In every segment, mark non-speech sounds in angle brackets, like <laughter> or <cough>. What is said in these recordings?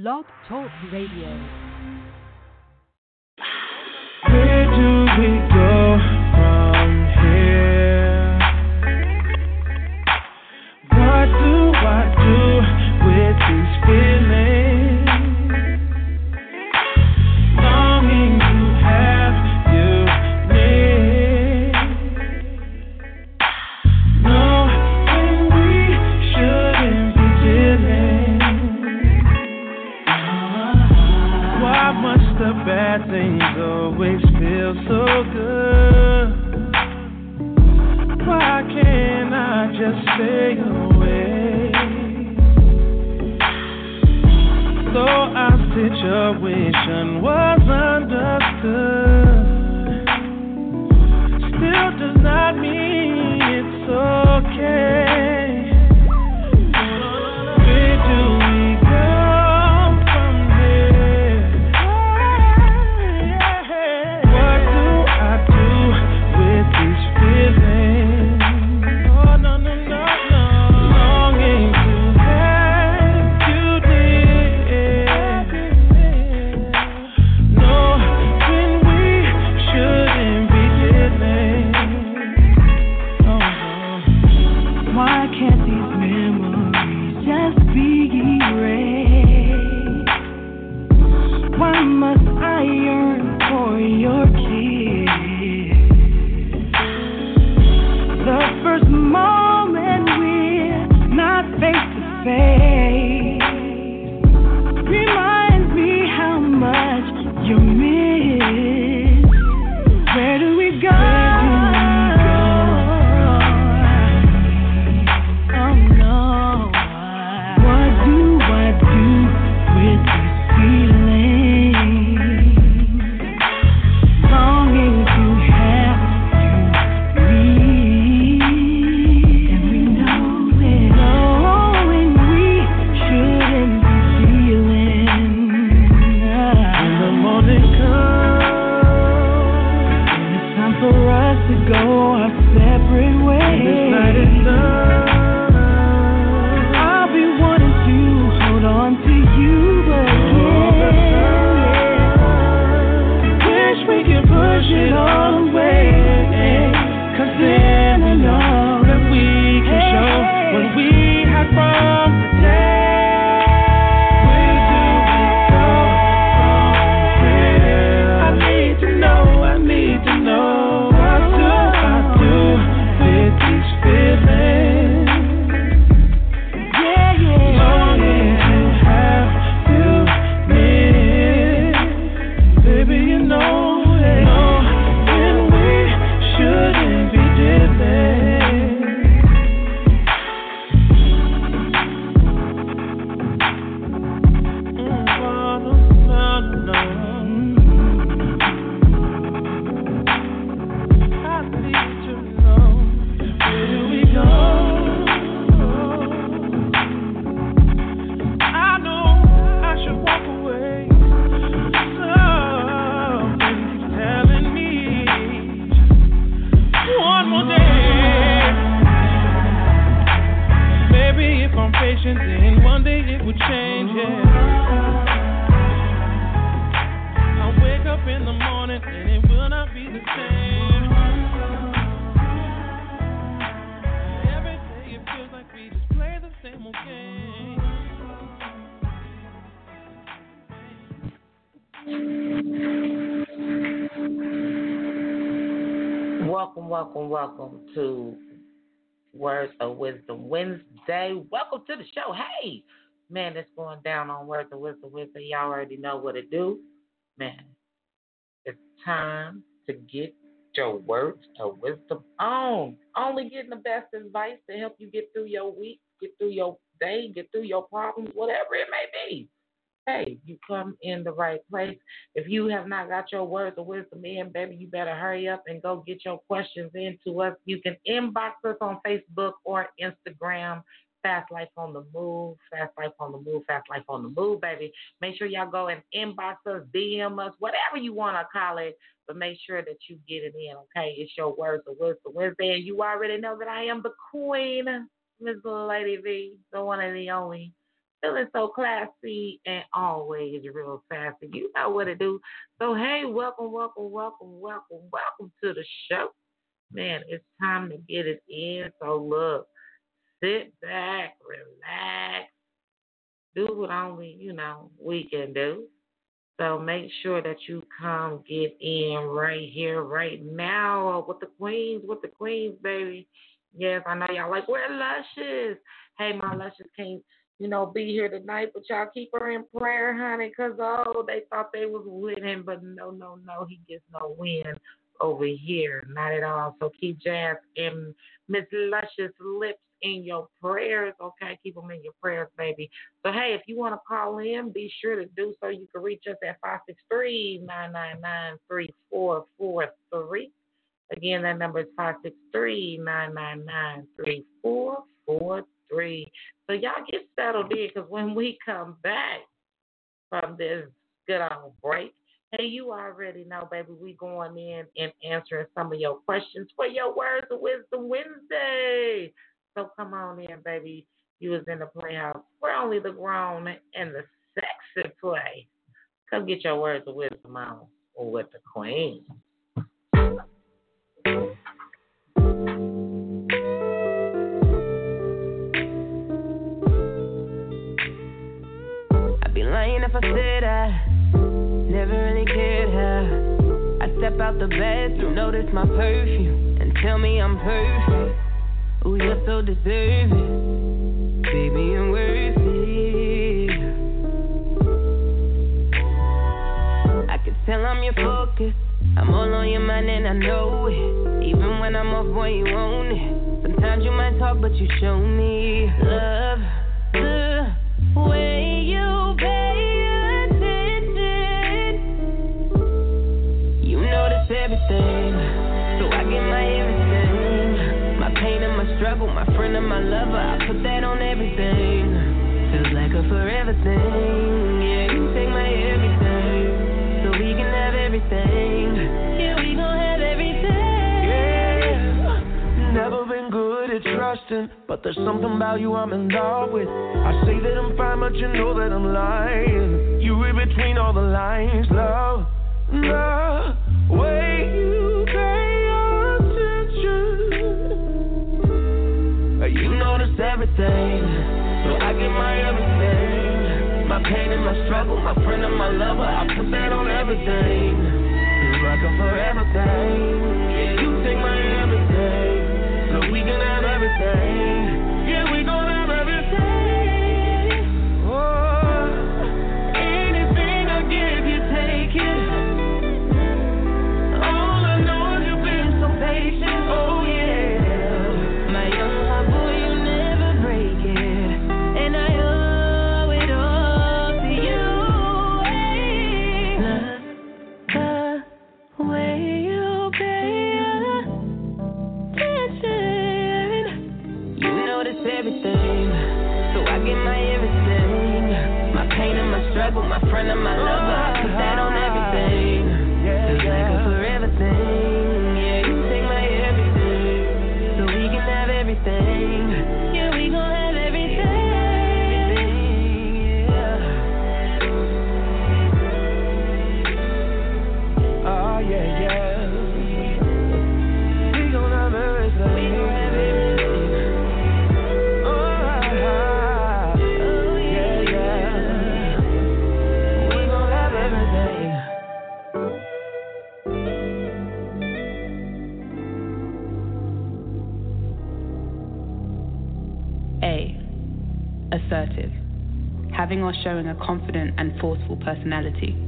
Blog Talk Radio. Welcome, welcome, to Words of Wisdom Wednesday. Welcome to the show. Hey, man, it's going down on Words of Wisdom Wednesday. Y'all already know what to do. Man, it's time to get your words of wisdom on. Only getting the best advice to help you get through your week, get through your day, get through your problems, whatever it may be. Hey, you come in the right place. If you have not got your words of wisdom in, baby, you better hurry up and go get your questions into us. You can inbox us on Facebook or Instagram. Fast Life on the Move, Fast Life on the Move, Fast Life on the Move, baby. Make sure y'all go and inbox us, DM us, whatever you want to call it, but make sure that you get it in, okay? It's your words of wisdom Wednesday, and you already know that I am the queen, Miss Lady V, the one and the only, feeling so classy and always real sassy. You know what to do. So, hey, welcome, welcome, welcome, welcome, welcome to the show. Man, it's time to get it in. So, look, sit back, relax, do what only, you know, we can do. So make sure that you come get in right here, right now with the queens, with the queens, baby. Yes, I know y'all like, where Luscious? Hey, my Luscious can't, you know, be here tonight, but y'all keep her in prayer, honey, because, oh, they thought they was winning, but no, no, no, he gets no win over here. Not at all. So keep Jazz and Miss Luscious lips in your prayers, okay? Keep them in your prayers, baby. So, hey, if you want to call in, be sure to do so. You can reach us at 563 999 3443. Again, that number is 563 999 3443. So, y'all get settled in because when we come back from this good old break, Hey, you already know, baby, we going in and answering some of your questions for your Words of Wisdom Wednesday. So come on in, baby. You was in the playhouse where only the grown and the sexy play. Come get your words of wisdom on with the queen. If I said I never really cared how I step out the bathroom, notice my perfume, and tell me I'm perfect. Oh, you're so deserving. Baby, you're worth it. I can tell I'm your focus. I'm all on your mind and I know it. Even when I'm off, boy, you own it. Sometimes you might talk, but you show me love. Struggle, my friend and my lover. I put that on everything. Feels like a forever thing. Yeah, you take my everything. So we can have everything. Yeah, we gon' have everything. Yeah. Never been good at trusting, but there's something about you I'm in love with. I say that I'm fine, but you know that I'm lying. You read between all the lines, love. The my everything. My pain and my struggle, my friend and my lover, I put that on everything. Feel like a forever thing. Yeah, you take my everything, so we can have everything. My my friend and my lover, Having or showing a confident and forceful personality.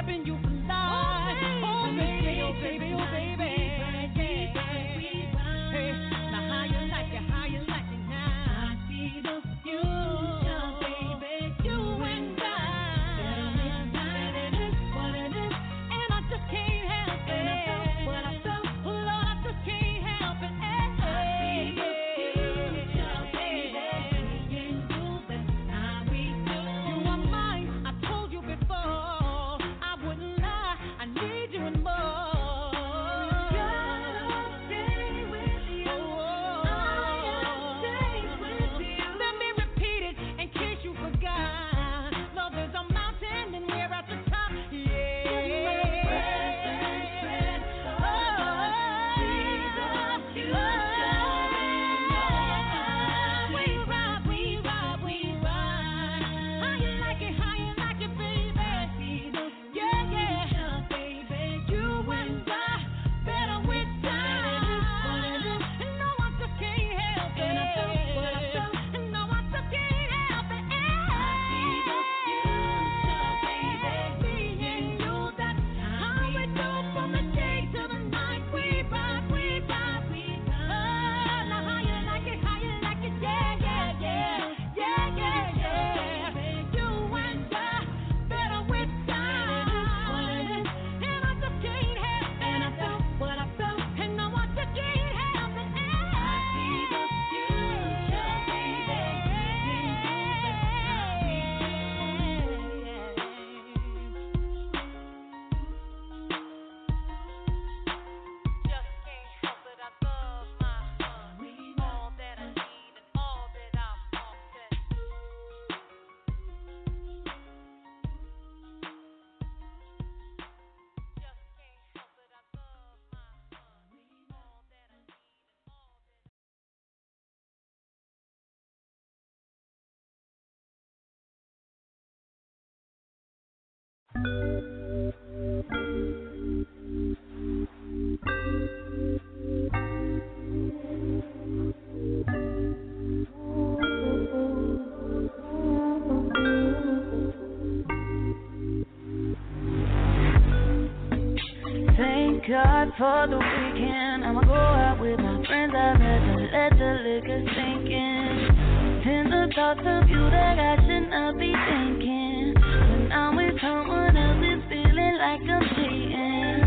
for the weekend. I'ma go out with my friends. I'd rather let the liquor sink in. the thoughts of you that I should not be thinking. But now with someone else, it's feeling like I'm cheating.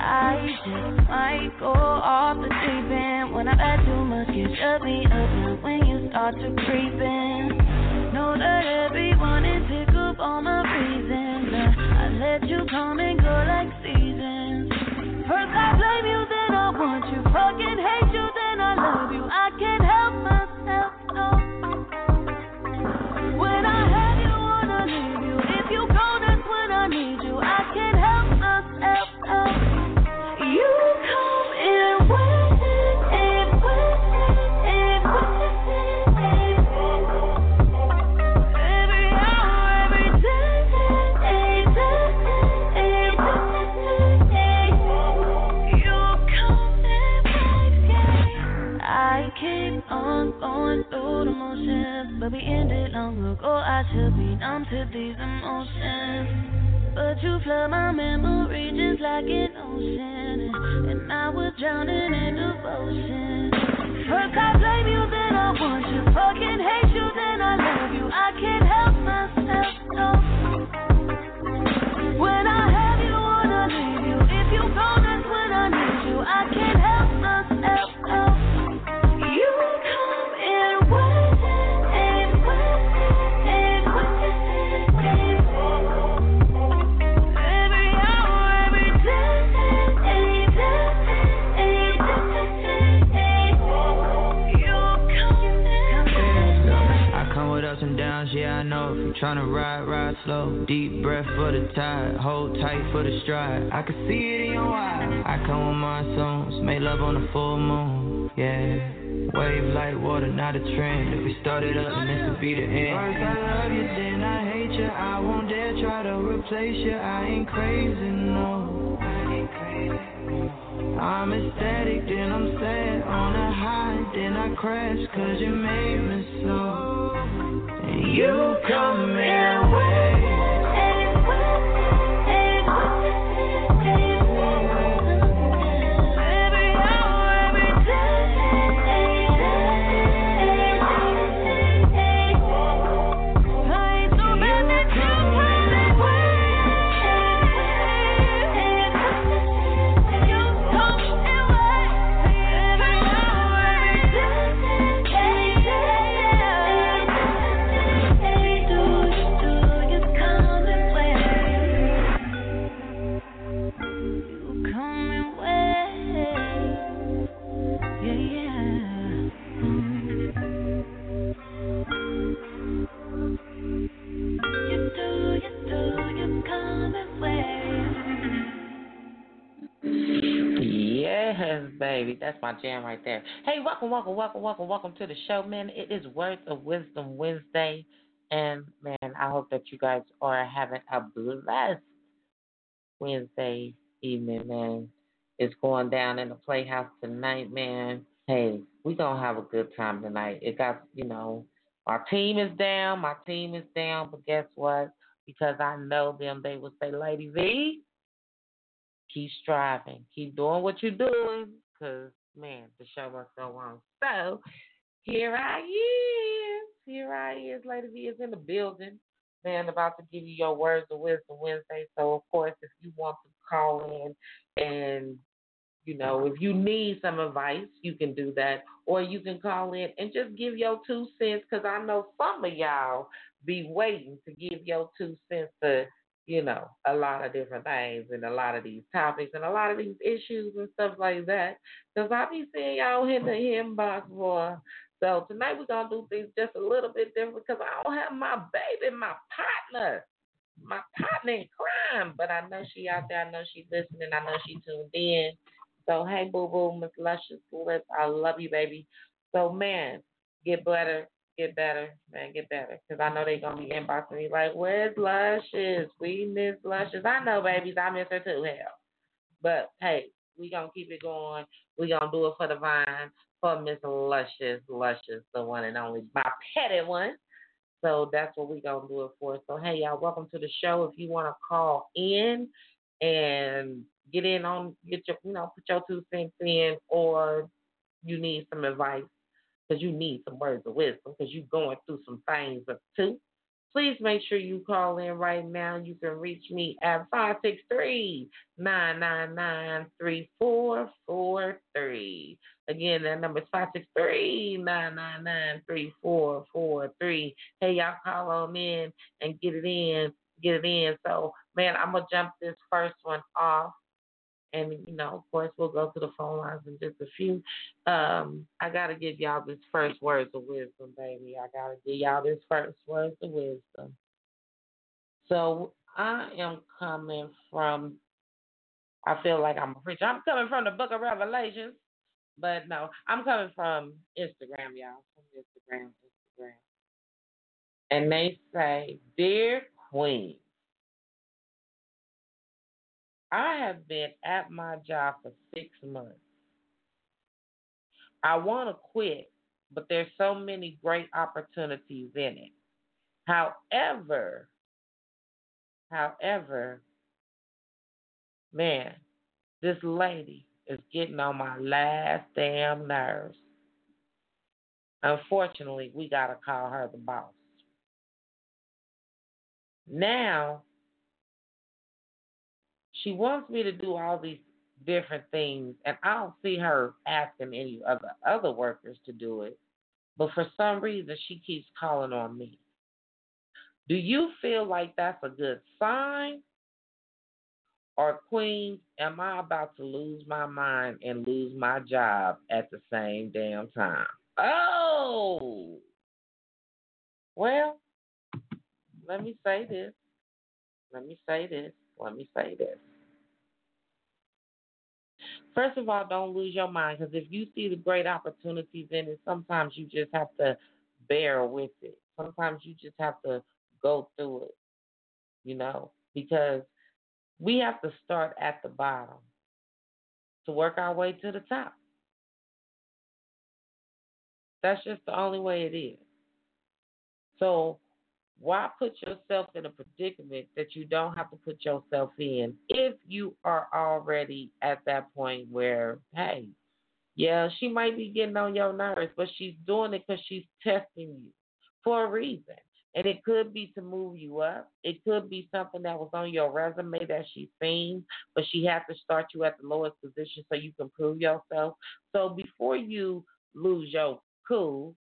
I just might go off the deep end. When I've had too much, you shut me up. Now when you start to creep in, know that everyone is of all my reasons. I let you come and go love going through but we ended long ago. I should be numb to these emotions. But you flood my memory just like an ocean. And I was drowning in devotion. First I blame you, then I want you. Fucking hate you, then I love you. I can't help myself, no. When I to ride, ride slow. Deep breath for the tide, hold tight for the stride. I can see it in your eyes. I come with my songs, make love on the full moon, yeah. Wave like water, not a trend. If we started up, then this would be the end. First I love you, then I hate you. I won't dare try to replace you. I ain't crazy, no. I ain't crazy, no. I'm ecstatic, then I'm sad. On a high, then I crash, cause you made me so. You come in way. Baby. That's my jam right there. Hey, welcome, welcome, welcome, welcome, welcome to the show, man. It is Words of Wisdom Wednesday. And, man, I hope that you guys are having a blessed Wednesday evening, man. It's going down in the Playhouse tonight, man. Hey, we're going to have a good time tonight. It got, you know, our team is down. My team is down. But guess what? Because I know them, they will say, Lady V, keep striving. Keep doing what you're doing because, man, the show must go on. So, here I is. Here I is. Lady V is in the building. Man, about to give you your words of wisdom Wednesday. So, of course, if you want to call in and you know, if you need some advice, you can do that. Or you can call in and just give your two cents because I know some of y'all be waiting to give your two cents to you know, a lot of different things and a lot of these topics and a lot of these issues and stuff like that. Because I be seeing y'all in the inbox for. So tonight we're going to do things just a little bit different because I don't have my baby, my partner, my partner in crime. But I know she out there. I know she's listening. I know she tuned in. So, hey, boo boo, Miss Luscious Lips, I love you, baby. So, man, get better, get better, man, get better. Because I know they're going to be inboxing me like, where's Luscious? We miss Luscious. I know, babies. I miss her too, hell. But, hey, we going to keep it going. we going to do it for the vine, for Miss Luscious, Luscious, the one and only, my petty one. So that's what we going to do it for. So, hey, y'all, welcome to the show. If you want to call in and get in on, get your, you know, put your two cents in, or you need some advice because you need some words of wisdom because you're going through some things up too. Please make sure you call in right now. You can reach me at 563 999 3443. Again, that number is 563 999 3443. Hey, y'all call on in and get it in. Get it in. So, man, I'm going to jump this first one off and you know, of course, we'll go to the phone lines in just a few. Um, I gotta give y'all this first words of wisdom, baby. I gotta give y'all this first words of wisdom. So I am coming from. I feel like I'm a preacher. I'm coming from the Book of Revelations, but no, I'm coming from Instagram, y'all. From Instagram, Instagram, and they say, "Dear Queen." I have been at my job for six months. I want to quit, but there's so many great opportunities in it. However, however, man, this lady is getting on my last damn nerves. Unfortunately, we got to call her the boss. Now, she wants me to do all these different things, and I don't see her asking any of the other workers to do it. But for some reason, she keeps calling on me. Do you feel like that's a good sign? Or, Queen, am I about to lose my mind and lose my job at the same damn time? Oh! Well, let me say this. Let me say this. Let me say this. First of all, don't lose your mind because if you see the great opportunities in it, sometimes you just have to bear with it. Sometimes you just have to go through it, you know, because we have to start at the bottom to work our way to the top. That's just the only way it is. So why put yourself in a predicament that you don't have to put yourself in if you are already at that point where, hey, yeah, she might be getting on your nerves, but she's doing it because she's testing you for a reason. And it could be to move you up. It could be something that was on your resume that she's seen, but she had to start you at the lowest position so you can prove yourself. So before you lose your cool,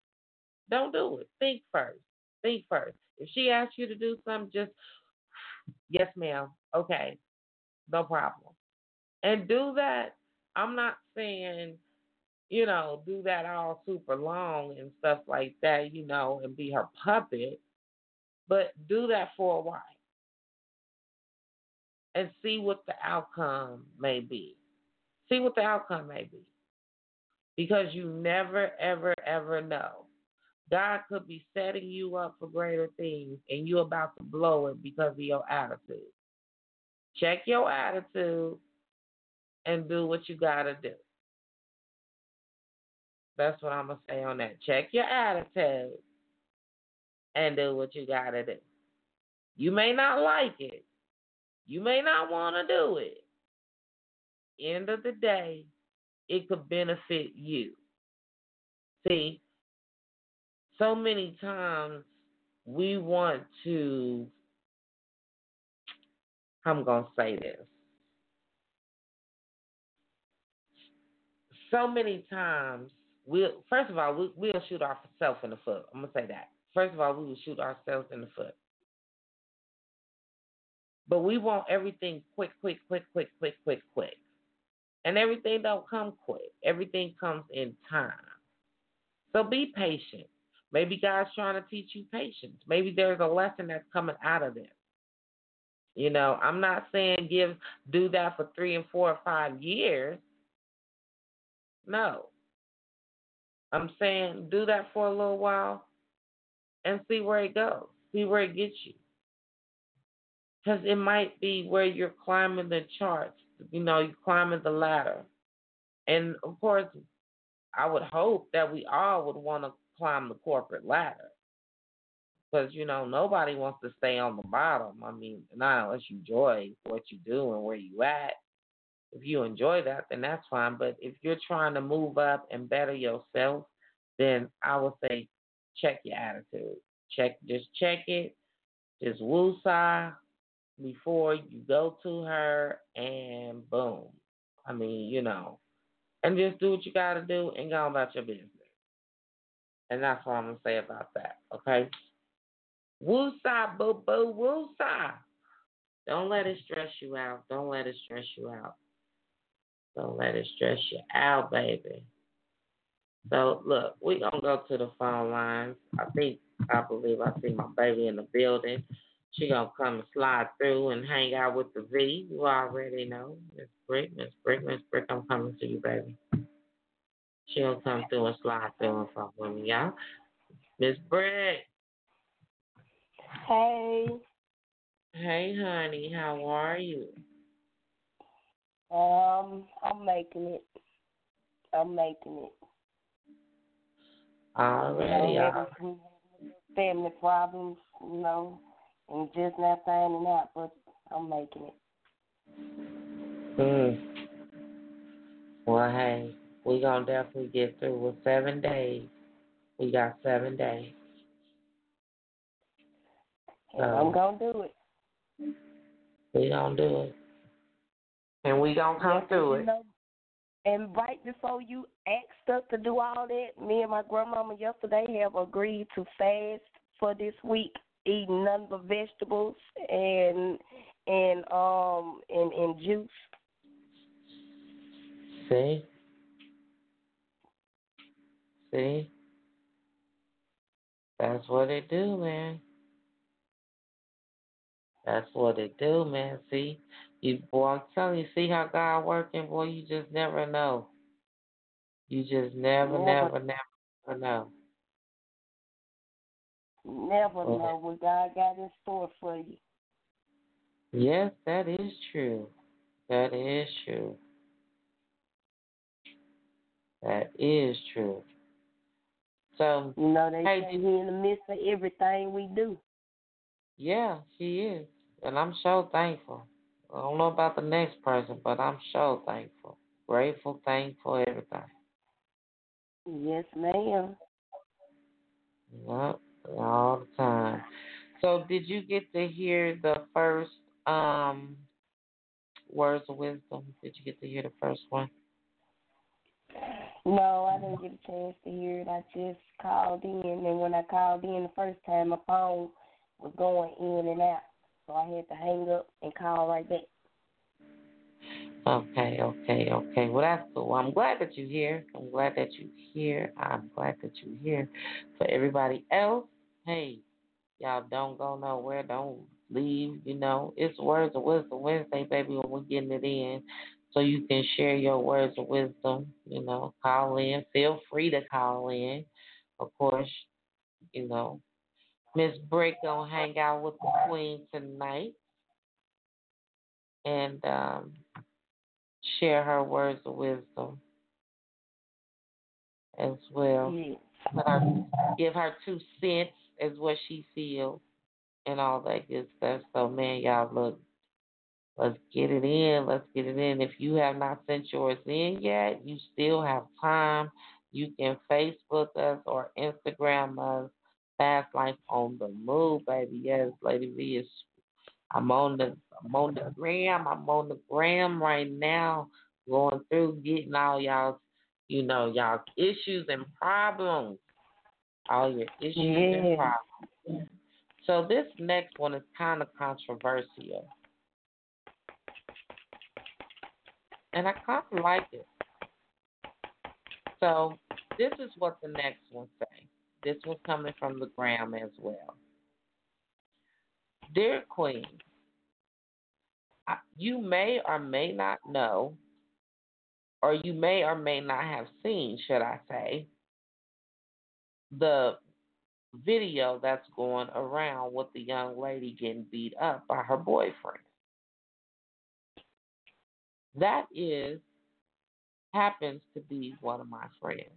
don't do it. Think first. Think first. If she asks you to do something, just yes, ma'am. Okay, no problem. And do that. I'm not saying, you know, do that all super long and stuff like that, you know, and be her puppet, but do that for a while and see what the outcome may be. See what the outcome may be. Because you never, ever, ever know. God could be setting you up for greater things and you're about to blow it because of your attitude. Check your attitude and do what you got to do. That's what I'm going to say on that. Check your attitude and do what you got to do. You may not like it, you may not want to do it. End of the day, it could benefit you. See, so many times we want to, I'm going to say this. So many times, we'll, first of all, we, we'll shoot ourselves in the foot. I'm going to say that. First of all, we will shoot ourselves in the foot. But we want everything quick, quick, quick, quick, quick, quick, quick. And everything don't come quick. Everything comes in time. So be patient. Maybe God's trying to teach you patience. Maybe there's a lesson that's coming out of this. You know, I'm not saying give do that for three and four or five years. No. I'm saying do that for a little while and see where it goes. See where it gets you. Because it might be where you're climbing the charts. You know, you're climbing the ladder. And of course, I would hope that we all would want to climb the corporate ladder. Because, you know, nobody wants to stay on the bottom. I mean, not unless you enjoy what you do and where you at. If you enjoy that, then that's fine. But if you're trying to move up and better yourself, then I would say check your attitude. Check, just check it. Just woosah before you go to her, and boom. I mean, you know, and just do what you got to do and go about your business. And that's all I'm to say about that, okay? Woosah, boo boo, woosah. Don't let it stress you out. Don't let it stress you out. Don't let it stress you out, baby. So, look, going to go to the phone lines. I think, I believe I see my baby in the building. She to come and slide through and hang out with the V. You already know. Miss Brick, Miss Brick, Miss Brick, I'm coming to you, baby. She'll come through and slide through and fuck with me, y'all. Miss Britt. Hey. Hey, honey. How are you? Um, I'm making it. I'm making it. Already, you know, family problems, you know, and just not finding out, but I'm making it. Hmm. Well, hey, we gonna definitely get through with seven days. We got seven days. So, I'm gonna do it. We gonna do it, and we gonna come yes, through it. Know, and right before you asked us to do all that, me and my grandmama yesterday have agreed to fast for this week, eating none but vegetables and and um and and juice. See, See? That's what it do, man. That's what it do, man. See? You boy, I'm telling you, see how God working, boy, you just never know. You just never, never, never, never know. Never know what God got in store for you. Yes, that is true. That is true. That is true. So you know they hey, say he in the midst of everything we do. Yeah, she is, and I'm so thankful. I don't know about the next person, but I'm so thankful, grateful, thankful, everything. Yes, ma'am. Yep, all the time. So, did you get to hear the first um words of wisdom? Did you get to hear the first one? No, I didn't get a chance to hear it. I just called in, and when I called in the first time, my phone was going in and out, so I had to hang up and call right back. Okay, okay, okay. Well, that's cool. I'm glad that you're here. I'm glad that you're here. I'm glad that you're here. For everybody else, hey, y'all don't go nowhere. Don't leave. You know, it's Words of Wisdom Wednesday, baby, when we're getting it in. So you can share your words of wisdom. You know, call in. Feel free to call in. Of course, you know, Miss Brick gonna hang out with the Queen tonight. And um share her words of wisdom as well. Her, give her two cents as what she feels and all that good stuff. So man, y'all look, let's get it in. Let's get it in. If you have not sent yours in yet, you still have time. You can Facebook us or Instagram us. Fast Life on the Move, baby. Yes, Lady V is I'm on the I'm on the gram. I'm on the gram right now, going through getting all y'all, you know, y'all issues and problems. All your issues yeah. and problems. So this next one is kind of controversial. And I kind of like it. So this is what the next one say. This one's coming from the gram as well. Dear Queen, you may or may not know, or you may or may not have seen, should I say, the video that's going around with the young lady getting beat up by her boyfriend. That is happens to be one of my friends.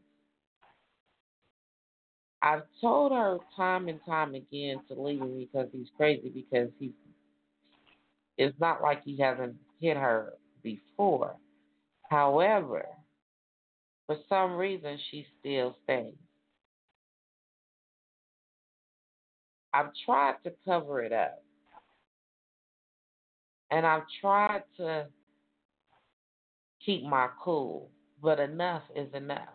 I've told her time and time again to leave me because he's crazy because he's it's not like he hasn't hit her before. However, for some reason she still stays. I've tried to cover it up. And I've tried to keep my cool, but enough is enough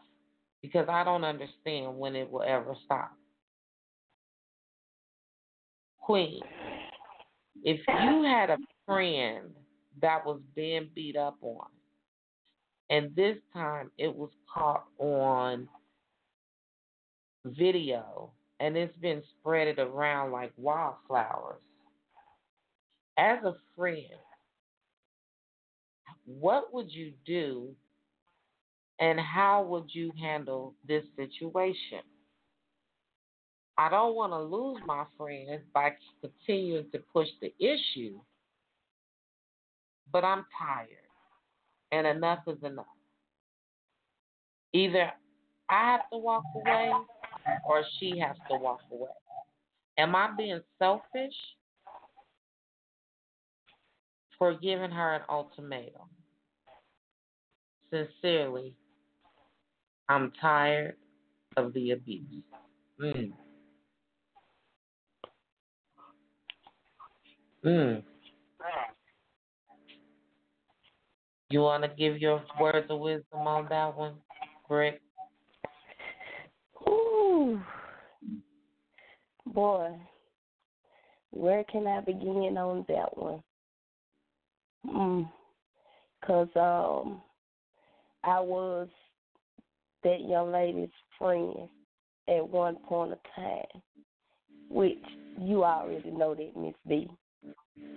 because I don't understand when it will ever stop. Queen, if you had a friend that was being beat up on, and this time it was caught on video, and it's been spreaded around like wildflowers. As a friend, what would you do and how would you handle this situation? I don't want to lose my friends by continuing to push the issue, but I'm tired and enough is enough. Either I have to walk away or she has to walk away. Am I being selfish for giving her an ultimatum? Sincerely, I'm tired of the abuse. Mm. Mm. You want to give your words of wisdom on that one, Brick? Ooh. Boy, where can I begin on that one? Mm. Cause um, I was that young lady's friend at one point of time, which you already know that, Miss B.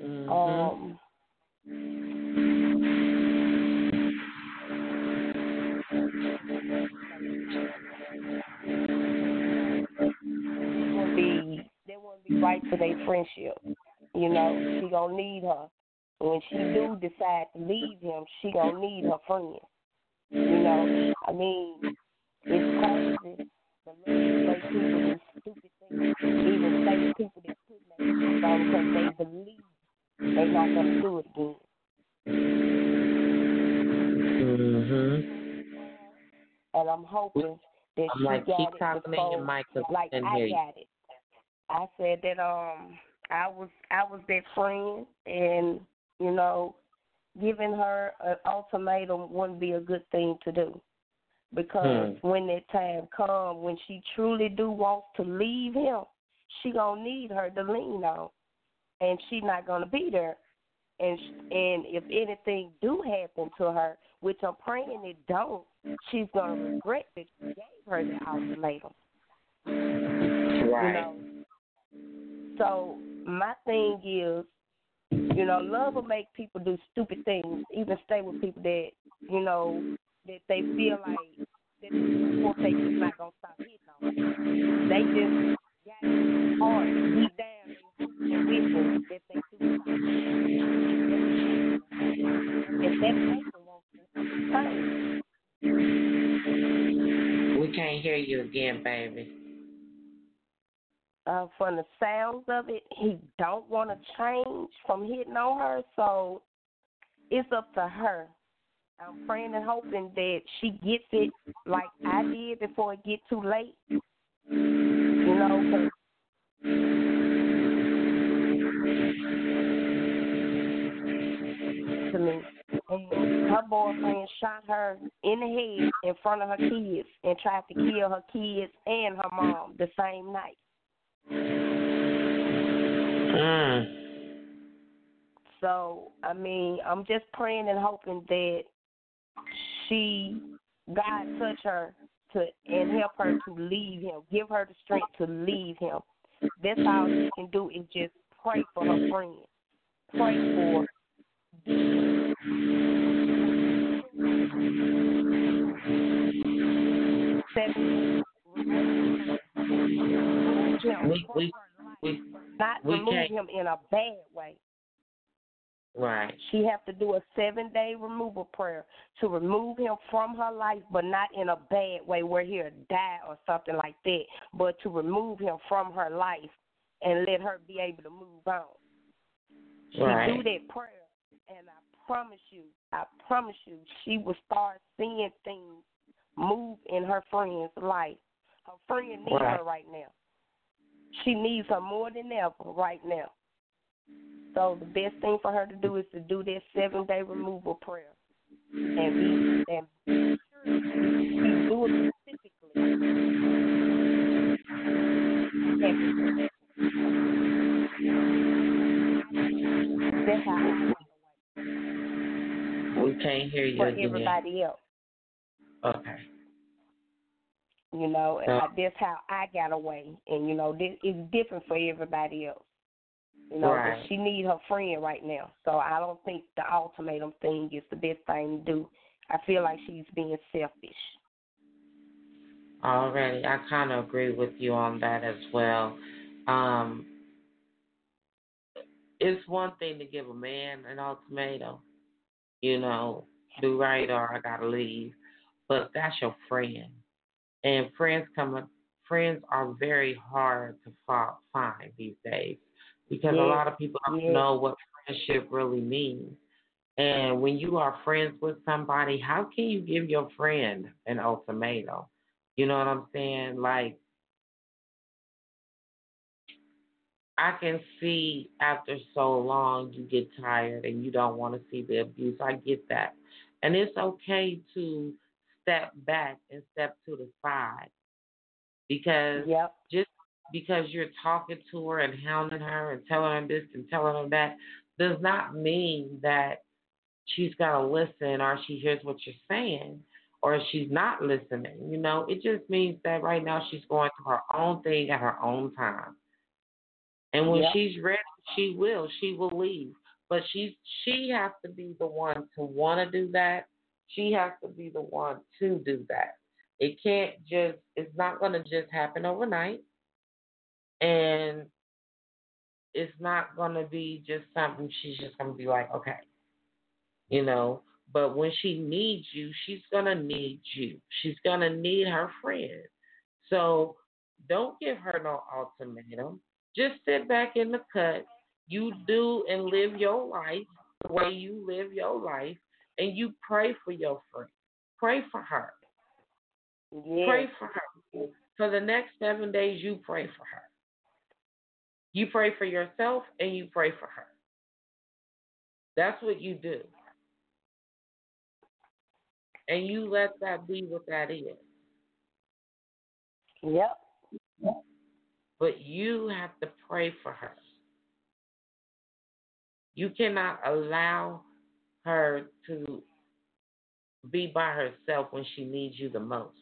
Mm-hmm. Um, be they won't be right for their friendship. You know, she gonna need her. When she do decide to leave him, she gonna need her friend. You know, I mean, it's crazy. The way people do stupid things, even say people that put their on because they believe they're not gonna do it again. Mhm. And I'm hoping that I'm she like, got keep it talking in your mic like I I you. got it. I said that um I was I was that friend and you know giving her an ultimatum wouldn't be a good thing to do because Hmm. when that time comes when she truly do want to leave him she gonna need her to lean on and she not gonna be there and and if anything do happen to her which I'm praying it don't she's gonna regret that she gave her the ultimatum you Right. know. So my thing is, you know, love will make people do stupid things, even stay with people that, you know, that they feel like that they just not gonna stop hitting on. them. They just got hard deep down and wishing that they do. If that person wants to We can't hear you again, baby. Uh, from the sounds of it, he don't want to change from hitting on her. So it's up to her. I'm praying and hoping that she gets it like I did before it get too late. You know, to me. And her boyfriend shot her in the head in front of her kids and tried to kill her kids and her mom the same night. Mm. So, I mean, I'm just praying and hoping that she, God, touch her to and help her to leave him, give her the strength to leave him. That's all she can do is just pray for her friend, pray for. We we we not we remove him in a bad way. right. She have to do a seven day removal prayer to remove him from her life, but not in a bad way where he'll die or something like that, but to remove him from her life and let her be able to move on. She Right. do that prayer, and I promise you, I promise you, she will start seeing things move in her friend's life. Her friend needs Right. her right now. She needs her more than ever right now. So the best thing for her to do is to do this seven day removal prayer. And be and be sure she do it specifically. That's how We can't hear you for again. everybody else. Okay. You know, and. I, that's how I got away. And you know, this is different for everybody else. You know, Right. she need her friend right now. So I don't think the ultimatum thing is the best thing to do. I feel like she's being selfish. Already, I kind of agree with you on that as well. Um, it's one thing to give a man an ultimatum, you know, do right or I gotta leave, but that's your friend, and friends come. Friends are very hard to find these days because a lot of people don't yeah. know what friendship really means. And when you are friends with somebody, how can you give your friend an ultimatum? You know what I'm saying? Like, I can see after so long you get tired and you don't want to see the abuse. I get that. And it's okay to step back and step to the side because Yep. just because you're talking to her and hounding her and telling her this and telling her that does not mean that she's going to listen or she hears what you're saying or she's not listening. You know, it just means that right now she's going through her own thing at her own time. And when Yep. she's ready, she will. She will leave. But she she has to be the one to want to do that. She has to be the one to do that. It can't just it's not going to just happen overnight. And it's not going to be just something she's just going to be like, okay. You know, but when she needs you, she's going to need you. She's going to need her friend. So don't give her no ultimatum. Just sit back in the cut. You do and live your life the way you live your life, and you pray for your friend. Pray for her. Yes. Pray for her. For the next seven days, you pray for her. You pray for yourself and you pray for her. That's what you do. And you let that be what that is. Yep. But you have to pray for her. You cannot allow her to be by herself when she needs you the most.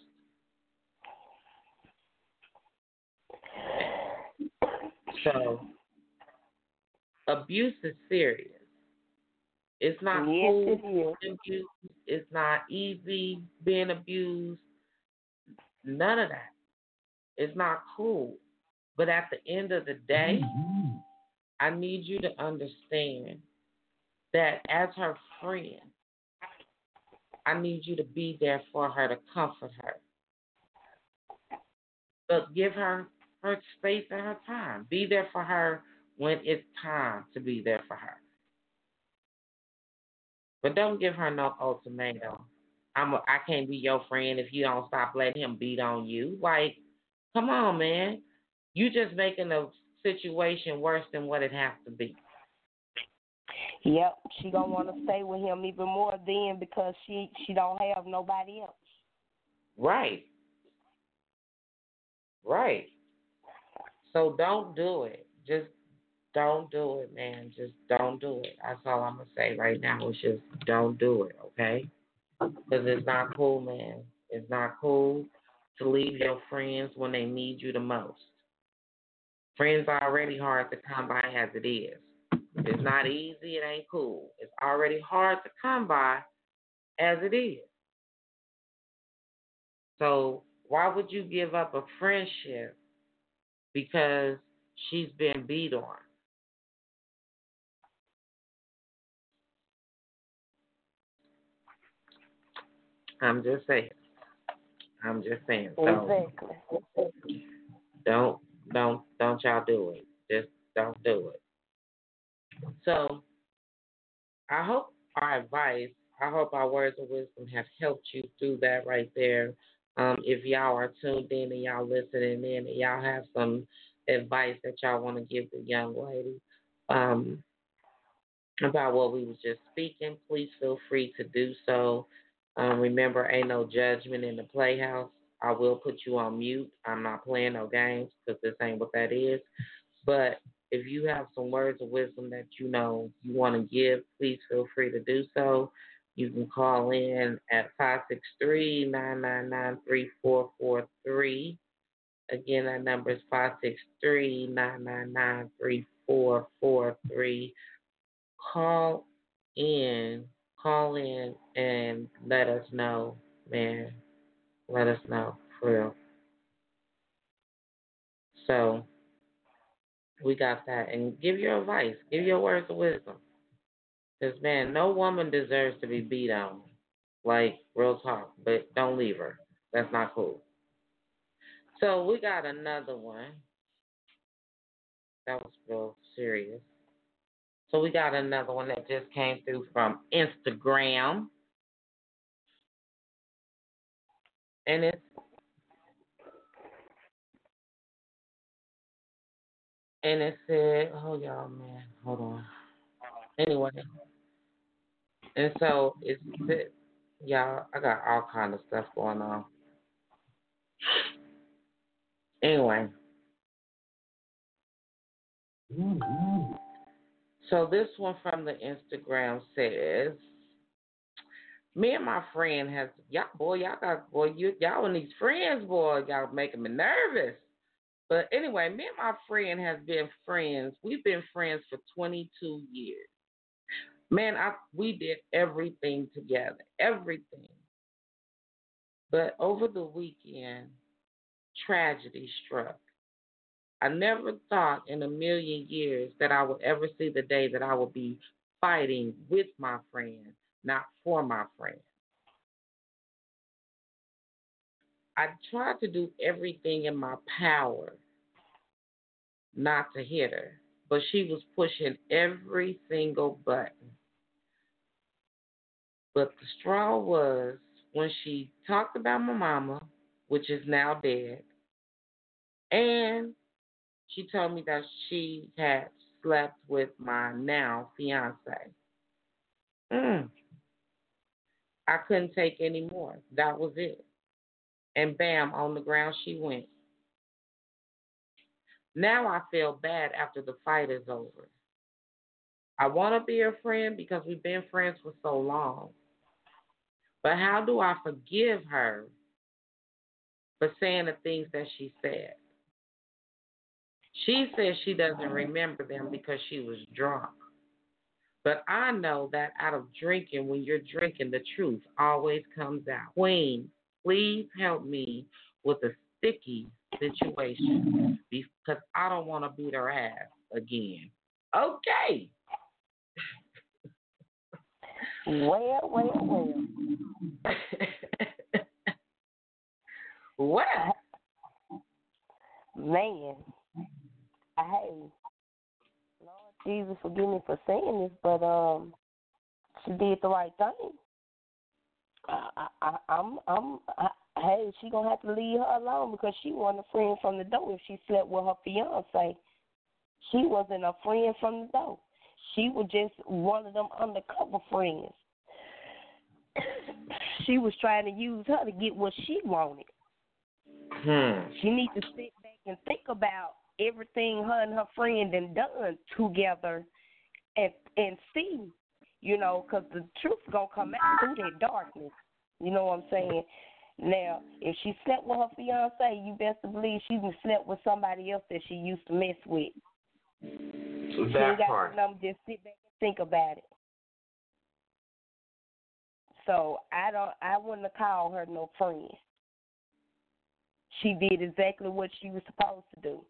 So, abuse is serious. It's not yes, cool it is. being abused. It's not easy being abused. None of that. It's not cool. But at the end of the day, mm-hmm. I need you to understand that as her friend, I need you to be there for her to comfort her. But give her her space and her time. Be there for her when it's time to be there for her. But don't give her no ultimatum. I'm a, I can't be your friend if you don't stop letting him beat on you. Like, come on, man. You just making the situation worse than what it has to be. Yep, she gonna want to stay with him even more then because she she don't have nobody else. Right. Right. So don't do it. Just don't do it, man. Just don't do it. That's all I'm gonna say right now. Is just don't do it, okay? Because it's not cool, man. It's not cool to leave your friends when they need you the most. Friends are already hard to come by as it is. It's not easy. It ain't cool. It's already hard to come by as it is. So why would you give up a friendship because she's been beat on? I'm just saying. I'm just saying. So don't don't don't y'all do it. Just don't do it. So I hope our advice, I hope our words of wisdom have helped you through that right there. Um, if y'all are tuned in and y'all listening in and y'all have some advice that y'all want to give the young lady um, about what we was just speaking, please feel free to do so. Um, remember, ain't no judgment in the playhouse. I will put you on mute. I'm not playing no games because this ain't what that is. But if you have some words of wisdom that you know you want to give, please feel free to do so. You can call in at 563 999 3443. Again, that number is 563 999 3443. Call in, call in and let us know, man. Let us know, for real. So, we got that. And give your advice, give your words of wisdom. Because, man, no woman deserves to be beat on. Like, real talk. But don't leave her. That's not cool. So, we got another one. That was real serious. So, we got another one that just came through from Instagram. And it's and it said, oh y'all man, hold on. Anyway, and so it's it, y'all. I got all kind of stuff going on. Anyway, so this one from the Instagram says, me and my friend has y'all boy y'all got boy you y'all and these friends boy y'all making me nervous. But anyway, me and my friend has been friends. We've been friends for 22 years. Man, I we did everything together, everything. But over the weekend, tragedy struck. I never thought in a million years that I would ever see the day that I would be fighting with my friend, not for my friend. I tried to do everything in my power not to hit her, but she was pushing every single button. But the straw was when she talked about my mama, which is now dead, and she told me that she had slept with my now fiance. Mm. I couldn't take any more. That was it. And bam, on the ground she went. Now I feel bad after the fight is over. I want to be her friend because we've been friends for so long. But how do I forgive her for saying the things that she said? She says she doesn't remember them because she was drunk. But I know that out of drinking, when you're drinking, the truth always comes out. Queen, please help me with a sticky situation because I don't want to beat her ass again. Okay. Well, well, well. well. Man, hey, Lord Jesus, forgive me for saying this, but um, she did the right thing. I, I, I'm, I'm, I, hey, she gonna have to leave her alone because she wasn't a friend from the door. If she slept with her fiance, she wasn't a friend from the door. She was just one of them undercover friends. <coughs> she was trying to use her to get what she wanted. Hmm. She needs to sit back and think about everything her and her friend and done together, and and see, you know, because the truth gonna come out through that darkness. You know what I'm saying? Now, if she slept with her fiance, you best believe she slept with somebody else that she used to mess with. So she that got part. number. Just sit back and think about it. So I don't. I wouldn't have called her no friend. She did exactly what she was supposed to do.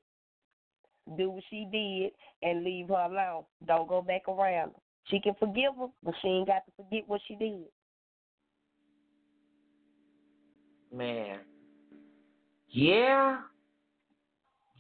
Do what she did and leave her alone. Don't go back around her. She can forgive her, but she ain't got to forget what she did. Man. Yeah.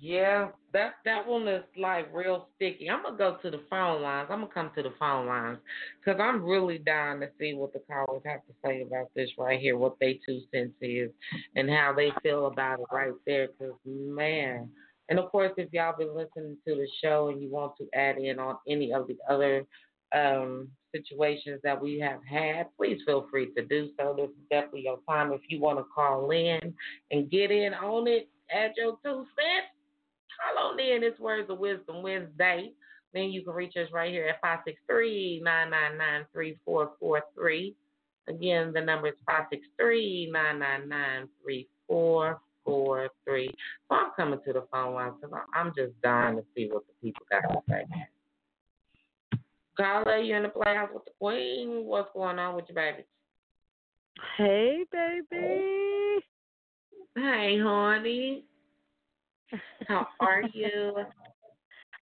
Yeah, that that one is like real sticky. I'm gonna go to the phone lines. I'm gonna come to the phone lines because I'm really dying to see what the callers have to say about this right here, what they two cents is, and how they feel about it right there. Because man, and of course, if y'all been listening to the show and you want to add in on any of the other um, situations that we have had, please feel free to do so. This is definitely your time. If you want to call in and get in on it, add your two cents. Call on in. It's Words of Wisdom Wednesday. Then you can reach us right here at 563 999 3443. Again, the number is 563 999 3443. So I'm coming to the phone line because I'm just dying to see what the people got to say. Carla, you in the playhouse with the queen. What's going on with your baby? Hey, baby. Hey, honey. How are you? <laughs>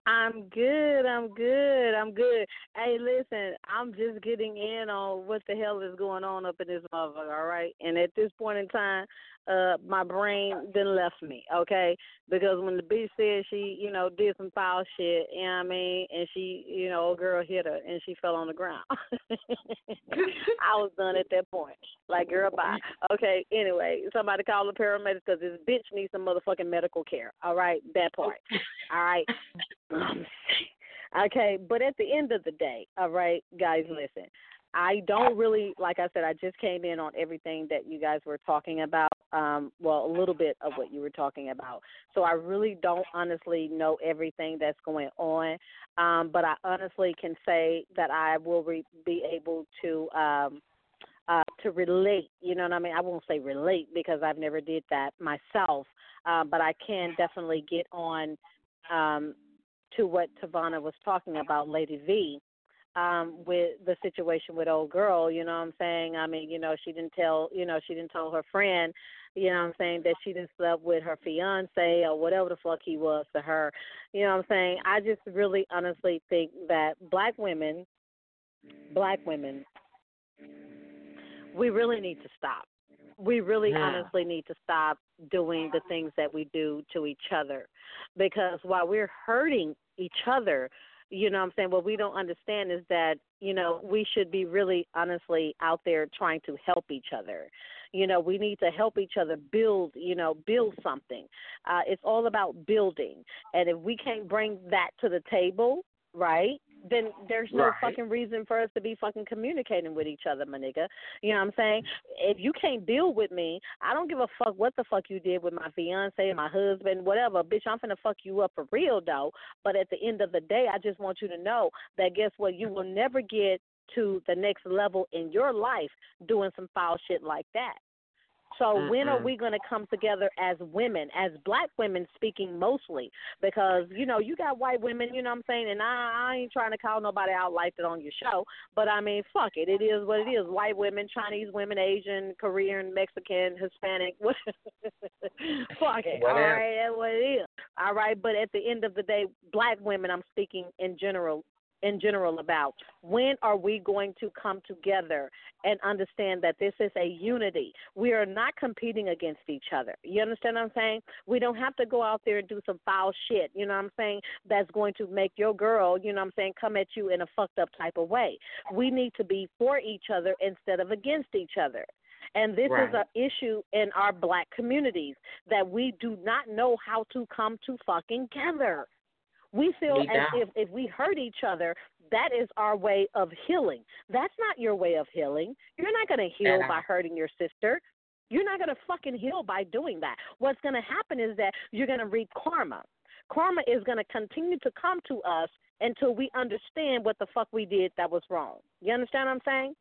I'm good. I'm good. I'm good. Hey, listen, I'm just getting in on what the hell is going on up in this motherfucker, all right? And at this point in time, uh, my brain then left me, okay? Because when the bitch said she, you know, did some foul shit, you know what I mean, and she, you know, old girl hit her and she fell on the ground. <laughs> I was done at that point. Like, girl, bye. Okay, anyway, somebody call the paramedics because this bitch needs some motherfucking medical care, all right? That part, all right? <laughs> okay, but at the end of the day, all right, guys, listen. I don't really, like I said, I just came in on everything that you guys were talking about. Um, well, a little bit of what you were talking about. So I really don't honestly know everything that's going on, um, but I honestly can say that I will re- be able to um, uh, to relate. You know what I mean? I won't say relate because I've never did that myself, uh, but I can definitely get on um, to what Tavana was talking about, Lady V um with the situation with old girl you know what i'm saying? I mean you know she didn't tell you know she didn't tell her friend you know what i'm saying that she didn't slept with her fiance or whatever the fuck he was to her you know what i'm saying? I just really honestly think that black women black women we really need to stop. We really Yeah. honestly need to stop doing the things that we do to each other because while we're hurting each other you know what I'm saying? What we don't understand is that you know we should be really honestly out there trying to help each other. You know we need to help each other build you know build something. Uh it's all about building. And if we can't bring that to the table right then there's no Right. fucking reason for us to be fucking communicating with each other, my nigga. You know what I'm saying? If you can't build with me, I don't give a fuck what the fuck you did with my fiance, my husband, whatever. Bitch, I'm finna fuck you up for real though. But at the end of the day, I just want you to know that guess what? You will never get to the next level in your life doing some foul shit like that. So when are we going to come together as women, as black women speaking mostly? Because you know you got white women, you know what I'm saying, and I, I ain't trying to call nobody out like that on your show, but I mean fuck it, it is what it is. White women, Chinese women, Asian, Korean, Mexican, Hispanic, <laughs> what- fuck it. All Whatever. right, that's what it is. All right, but at the end of the day, black women, I'm speaking in general in general about when are we going to come together and understand that this is a unity. We are not competing against each other. You understand what I'm saying? We don't have to go out there and do some foul shit, you know what I'm saying, that's going to make your girl, you know what I'm saying, come at you in a fucked up type of way. We need to be for each other instead of against each other. And this Right. is an issue in our black communities that we do not know how to come to fucking together. We feel as if if we hurt each other, that is our way of healing. That's not your way of healing. You're not going to heal by hurting your sister. You're not going to fucking heal by doing that. What's going to happen is that you're going to reap karma. Karma is going to continue to come to us until we understand what the fuck we did that was wrong. You understand what I'm saying?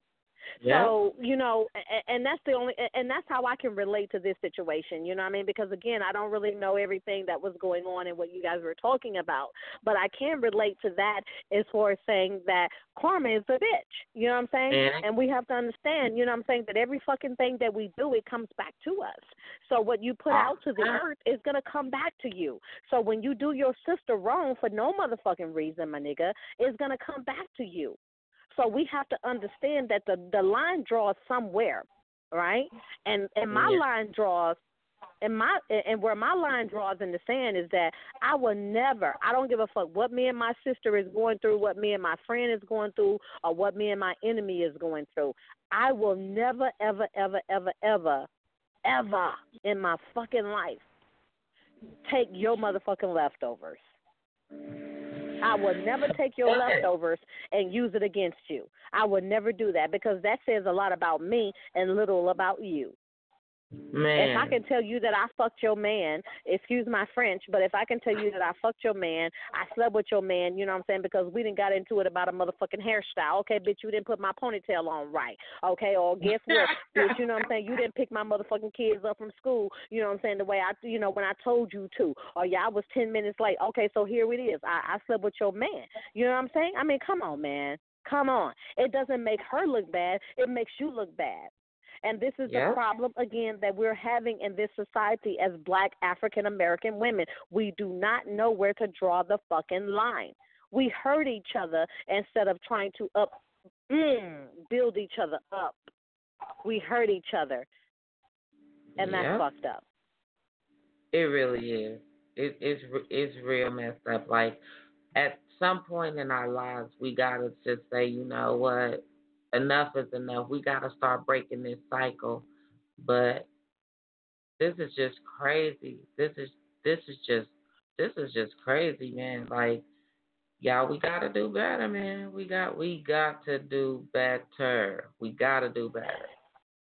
Yeah. So you know, and, and that's the only, and that's how I can relate to this situation. You know what I mean? Because again, I don't really know everything that was going on and what you guys were talking about, but I can relate to that as far as saying that karma is a bitch. You know what I'm saying? Mhm. And we have to understand, you know what I'm saying, that every fucking thing that we do, it comes back to us. So what you put out to the earth is gonna come back to you. So when you do your sister wrong for no motherfucking reason, my nigga, it's gonna come back to you. So we have to understand that the the line draws somewhere, right? And and my Yeah. line draws and my and where my line draws in the sand is that I will never I don't give a fuck what me and my sister is going through, what me and my friend is going through, or what me and my enemy is going through. I will never ever ever ever ever ever in my fucking life take your motherfucking leftovers. I will never take your leftovers and use it against you. I would never do that because that says a lot about me and little about you. Man. If I can tell you that I fucked your man, excuse my French, but if I can tell you that I fucked your man, I slept with your man, you know what I'm saying, because we didn't got into it about a motherfucking hairstyle. Okay, bitch, you didn't put my ponytail on right. Okay, or guess what, bitch, you know what I'm saying, you didn't pick my motherfucking kids up from school, you know what I'm saying, the way I, you know, when I told you to. Oh, or yeah, I was 10 minutes late. Okay, so here it is. I, I slept with your man. You know what I'm saying? I mean, come on, man. Come on. It doesn't make her look bad. It makes you look bad. And this is Yeah. the problem again that we're having in this society as black African American women. We do not know where to draw the fucking line. We hurt each other instead of trying to up mm, build each other up. We hurt each other. And that's fucked up. It really is. It, it's it's real messed up. Like at some point in our lives, we gotta just say, you know what, enough is enough. We gotta start breaking this cycle. But this is just crazy. This is this is just this is just crazy, man. Like y'all, we gotta do better, man. We got we got to do better. We gotta do better.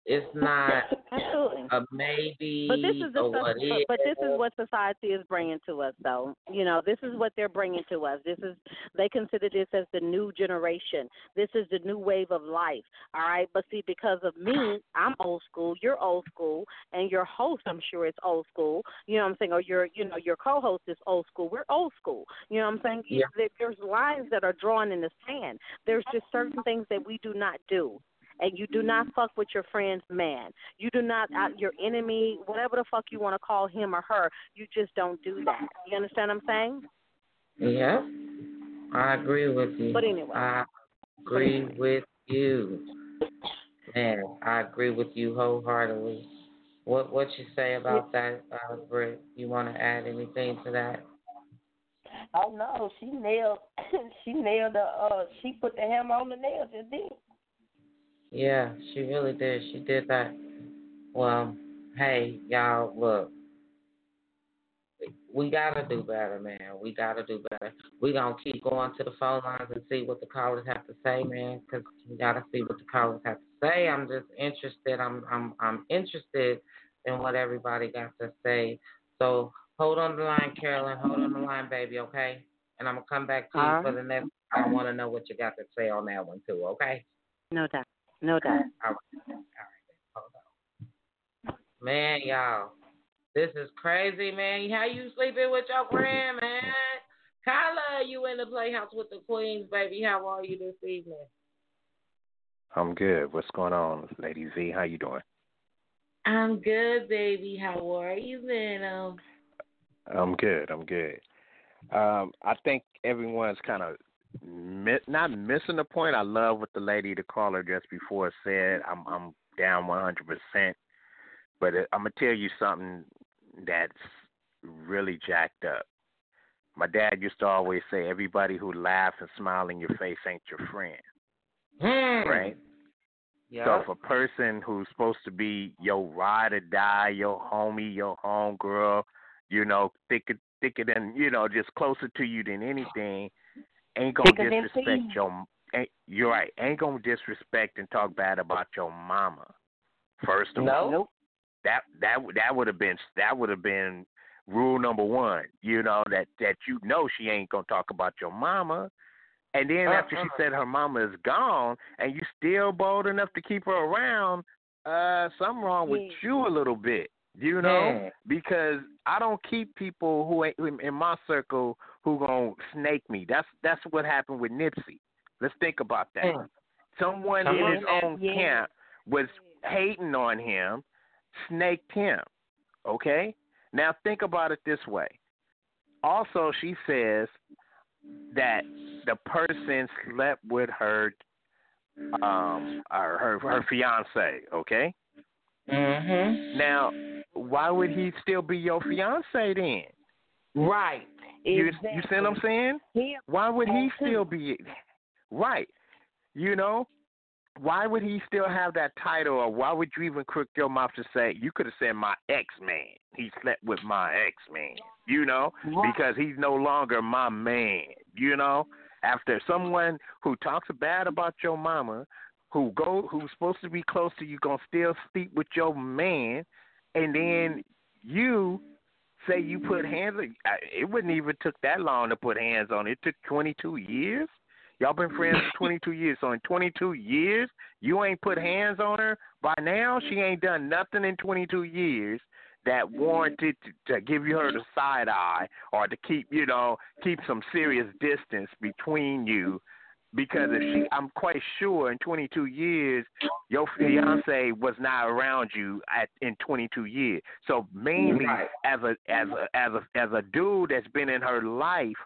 It's not Absolutely. a maybe But this is the or what but, is. but this is what society is bringing to us, though. You know, this is what they're bringing to us. This is they consider this as the new generation. This is the new wave of life. All right, but see, because of me, I'm old school. You're old school, and your host, I'm sure, is old school. You know what I'm saying? Or your, you know, your co-host is old school. We're old school. You know what I'm saying? Yeah. There's lines that are drawn in the sand. There's just certain things that we do not do and you do not fuck with your friend's man. You do not uh, your enemy, whatever the fuck you want to call him or her. You just don't do that. You understand what I'm saying? Yeah, I agree with you. But anyway. I agree with you. Man, I agree with you wholeheartedly. What what you say about that, uh, Britt? You want to add anything to that? Oh no, she nailed. <laughs> she nailed the. Uh, she put the hammer on the nail. Just did. Yeah, she really did. She did that. Well, hey, y'all, look. We gotta do better, man. We gotta do better. We gonna keep going to the phone lines and see what the callers have to say, man. Cause we gotta see what the callers have to say. I'm just interested. I'm I'm I'm interested in what everybody got to say. So hold on the line, Carolyn. Hold on the line, baby. Okay. And I'm gonna come back to you All for the next. I want to know what you got to say on that one too. Okay. No doubt. No doubt. All right. All right. Hold on. Man, y'all. This is crazy, man. How you sleeping with your friend, man? Kyla, you in the playhouse with the queens, baby. How are you this evening? I'm good. What's going on, Lady V? How you doing? I'm good, baby. How are you, man? I'm good. I'm good. Um, I think everyone's kind of not missing the point. I love what the lady, the caller just before said. I'm I'm down 100 percent. But it, I'm gonna tell you something that's really jacked up. My dad used to always say, "Everybody who laughs and smiles in your face ain't your friend." Hmm. Right. Yeah. So if a person who's supposed to be your ride or die, your homie, your homegirl, you know, thicker thicker than you know, just closer to you than anything, ain't gonna disrespect your ain't, you're right, ain't gonna disrespect and talk bad about your mama. First of all. no. That that that would have been that would have been rule number one. You know that that you know she ain't gonna talk about your mama, and then after she Uh-uh. said her mama is gone, and you still bold enough to keep her around, uh, something wrong with Yeah. you a little bit. You know, Yeah. because I don't keep people who ain't in in my circle who gonna snake me. That's that's what happened with Nipsey. Let's think about that. Mm. Someone in his man. own Yeah. camp was hating on him, snaked him. Okay? Now think about it this way. Also, she says that the person slept with her um or her her fiance, okay? Mhm. Now, why would he still be your fiance then? Right. You you see what I'm saying? He Why would he still be right? You know, why would he still have that title, or why would you even crook your mouth to say you could have said my ex man? He slept with my ex man. You know, Right. because he's no longer my man. You know, after someone who talks bad about your mama, who go who's supposed to be close to you, gonna still sleep with your man, and then you say you put hands. on It wouldn't even took that long to put hands on. It It took 22 years. Y'all been friends for <laughs> 22 years. So in 22 years, you ain't put hands on her. By now, she ain't done nothing in 22 years that warranted to, to give you her the side eye or to keep, you know, keep some serious distance between you. Because if she, I'm quite sure in 22 years, your mm-hmm. fiance was not around you at in 22 years. So mainly Right. as a as a as a as a dude that's been in her life,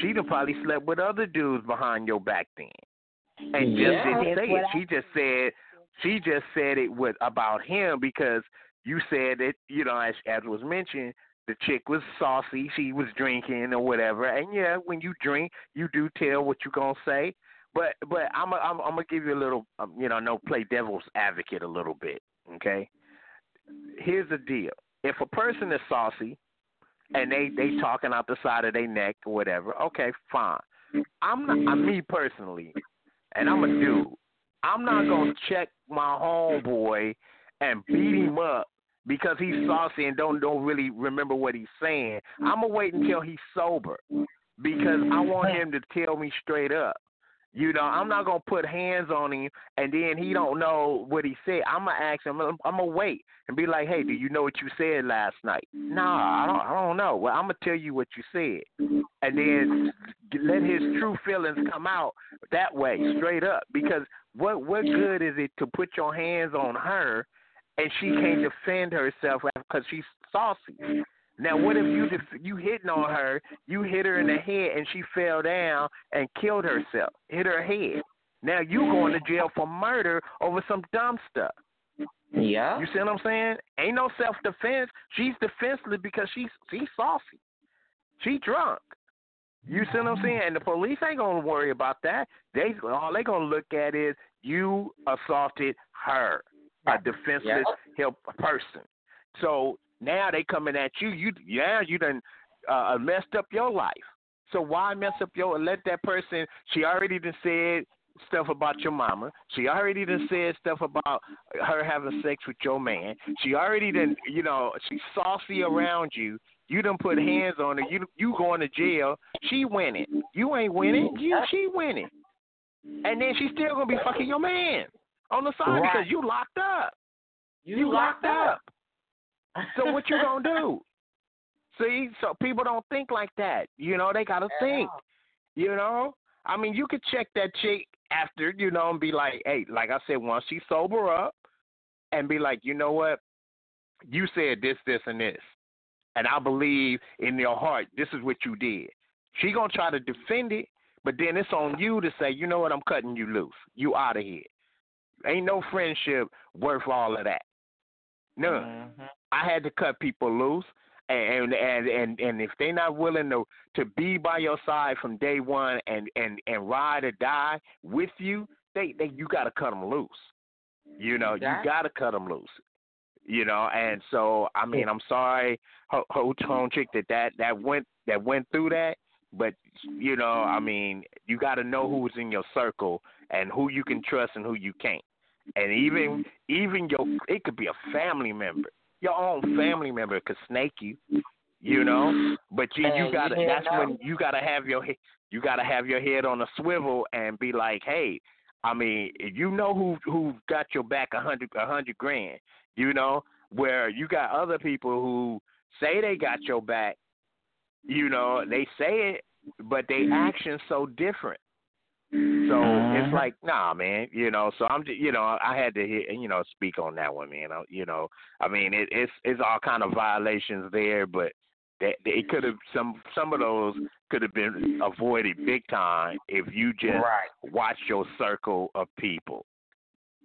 she'd have probably slept with other dudes behind your back then, and just Yeah. didn't say it. I- She just said she just said it was about him because you said that you know as as was mentioned. The chick was saucy. She was drinking or whatever. And yeah, when you drink, you do tell what you're gonna say. But but I'm a, I'm I'm gonna give you a little um, you know no play devil's advocate a little bit. Okay. Here's the deal. If a person is saucy and they they talking out the side of their neck or whatever, okay, fine. I'm not I'm me personally, and I'm a dude. I'm not gonna check my homeboy and beat him up because he's mm-hmm. saucy and don't don't really remember what he's saying. I'm gonna wait until he's sober because I want mm-hmm. him to tell me straight up. You know, I'm not gonna put hands on him and then he don't know what he said. I'm gonna ask him. I'm, I'm gonna wait and be like, "Hey, do you know what you said last night?" Nah, I don't. I don't know. Well, I'm gonna tell you what you said, and then let his true feelings come out that way, straight up. Because what what good is it to put your hands on her and she can't mm-hmm. defend herself because she's saucy? Now, what if you def- you hitting on her, you hit her in the mm-hmm. head, and she fell down and killed herself, hit her head. Now you going to mm-hmm. jail for murder over some dumb stuff. Yeah. You see what I'm saying? Ain't no self defense. She's defenseless because she's she's saucy. She drunk. You see what I'm saying? And the police ain't gonna worry about that. They all they gonna look at is you assaulted her, a defenseless help person. So now they coming at you. You yeah, you done uh, uh, messed up your life. So why mess up your let that person? She already done said stuff about your mama. She already done mm-hmm. said stuff about her having sex with your man. She already done mm-hmm. you know she's saucy mm-hmm. around you. You done put hands on her. You you going to jail. She winning. You ain't winning. You she winning. And then she's still gonna be fucking your man on the side Right. because you locked up. You locked locked up. <laughs> So what you gonna do? See, so people don't think like that. You know, they gotta think. You know, I mean, you could check that chick after, you know, and be like, hey, like I said, once she sober up, and be like, you know what, you said this, this, and this, and I believe in your heart this is what you did. She gonna try to defend it, but then it's on you to say, you know what, I'm cutting you loose. You out of here. Ain't no friendship worth all of that. None. Mm-hmm. I had to cut people loose, and and and and if they're not willing to to be by your side from day one and and and ride or die with you, they they you got to cut them loose. You know, you got to cut them loose. You know, and so I mean, I'm sorry, ho, ho tone chick that that that went that went through that. But you know, I mean, you got to know who's in your circle and who you can trust and who you can't. And even even your it could be a family member, your own family member could snake you. You know, but you you gotta that's when you gotta have your you gotta have your head on a swivel and be like, hey, I mean, you know who who got your back a hundred a hundred grand, you know, where you got other people who say they got your back, you know, they say it, but they actions so different. So it's Mhm. like, nah, man, you know. So I'm, just, you know, I had to, hear, you know, speak on that one, man. I, you know, I mean, it, it's it's all kind of violations there, but that it could have some some of those could have been avoided big time if you just Right. watch your circle of people.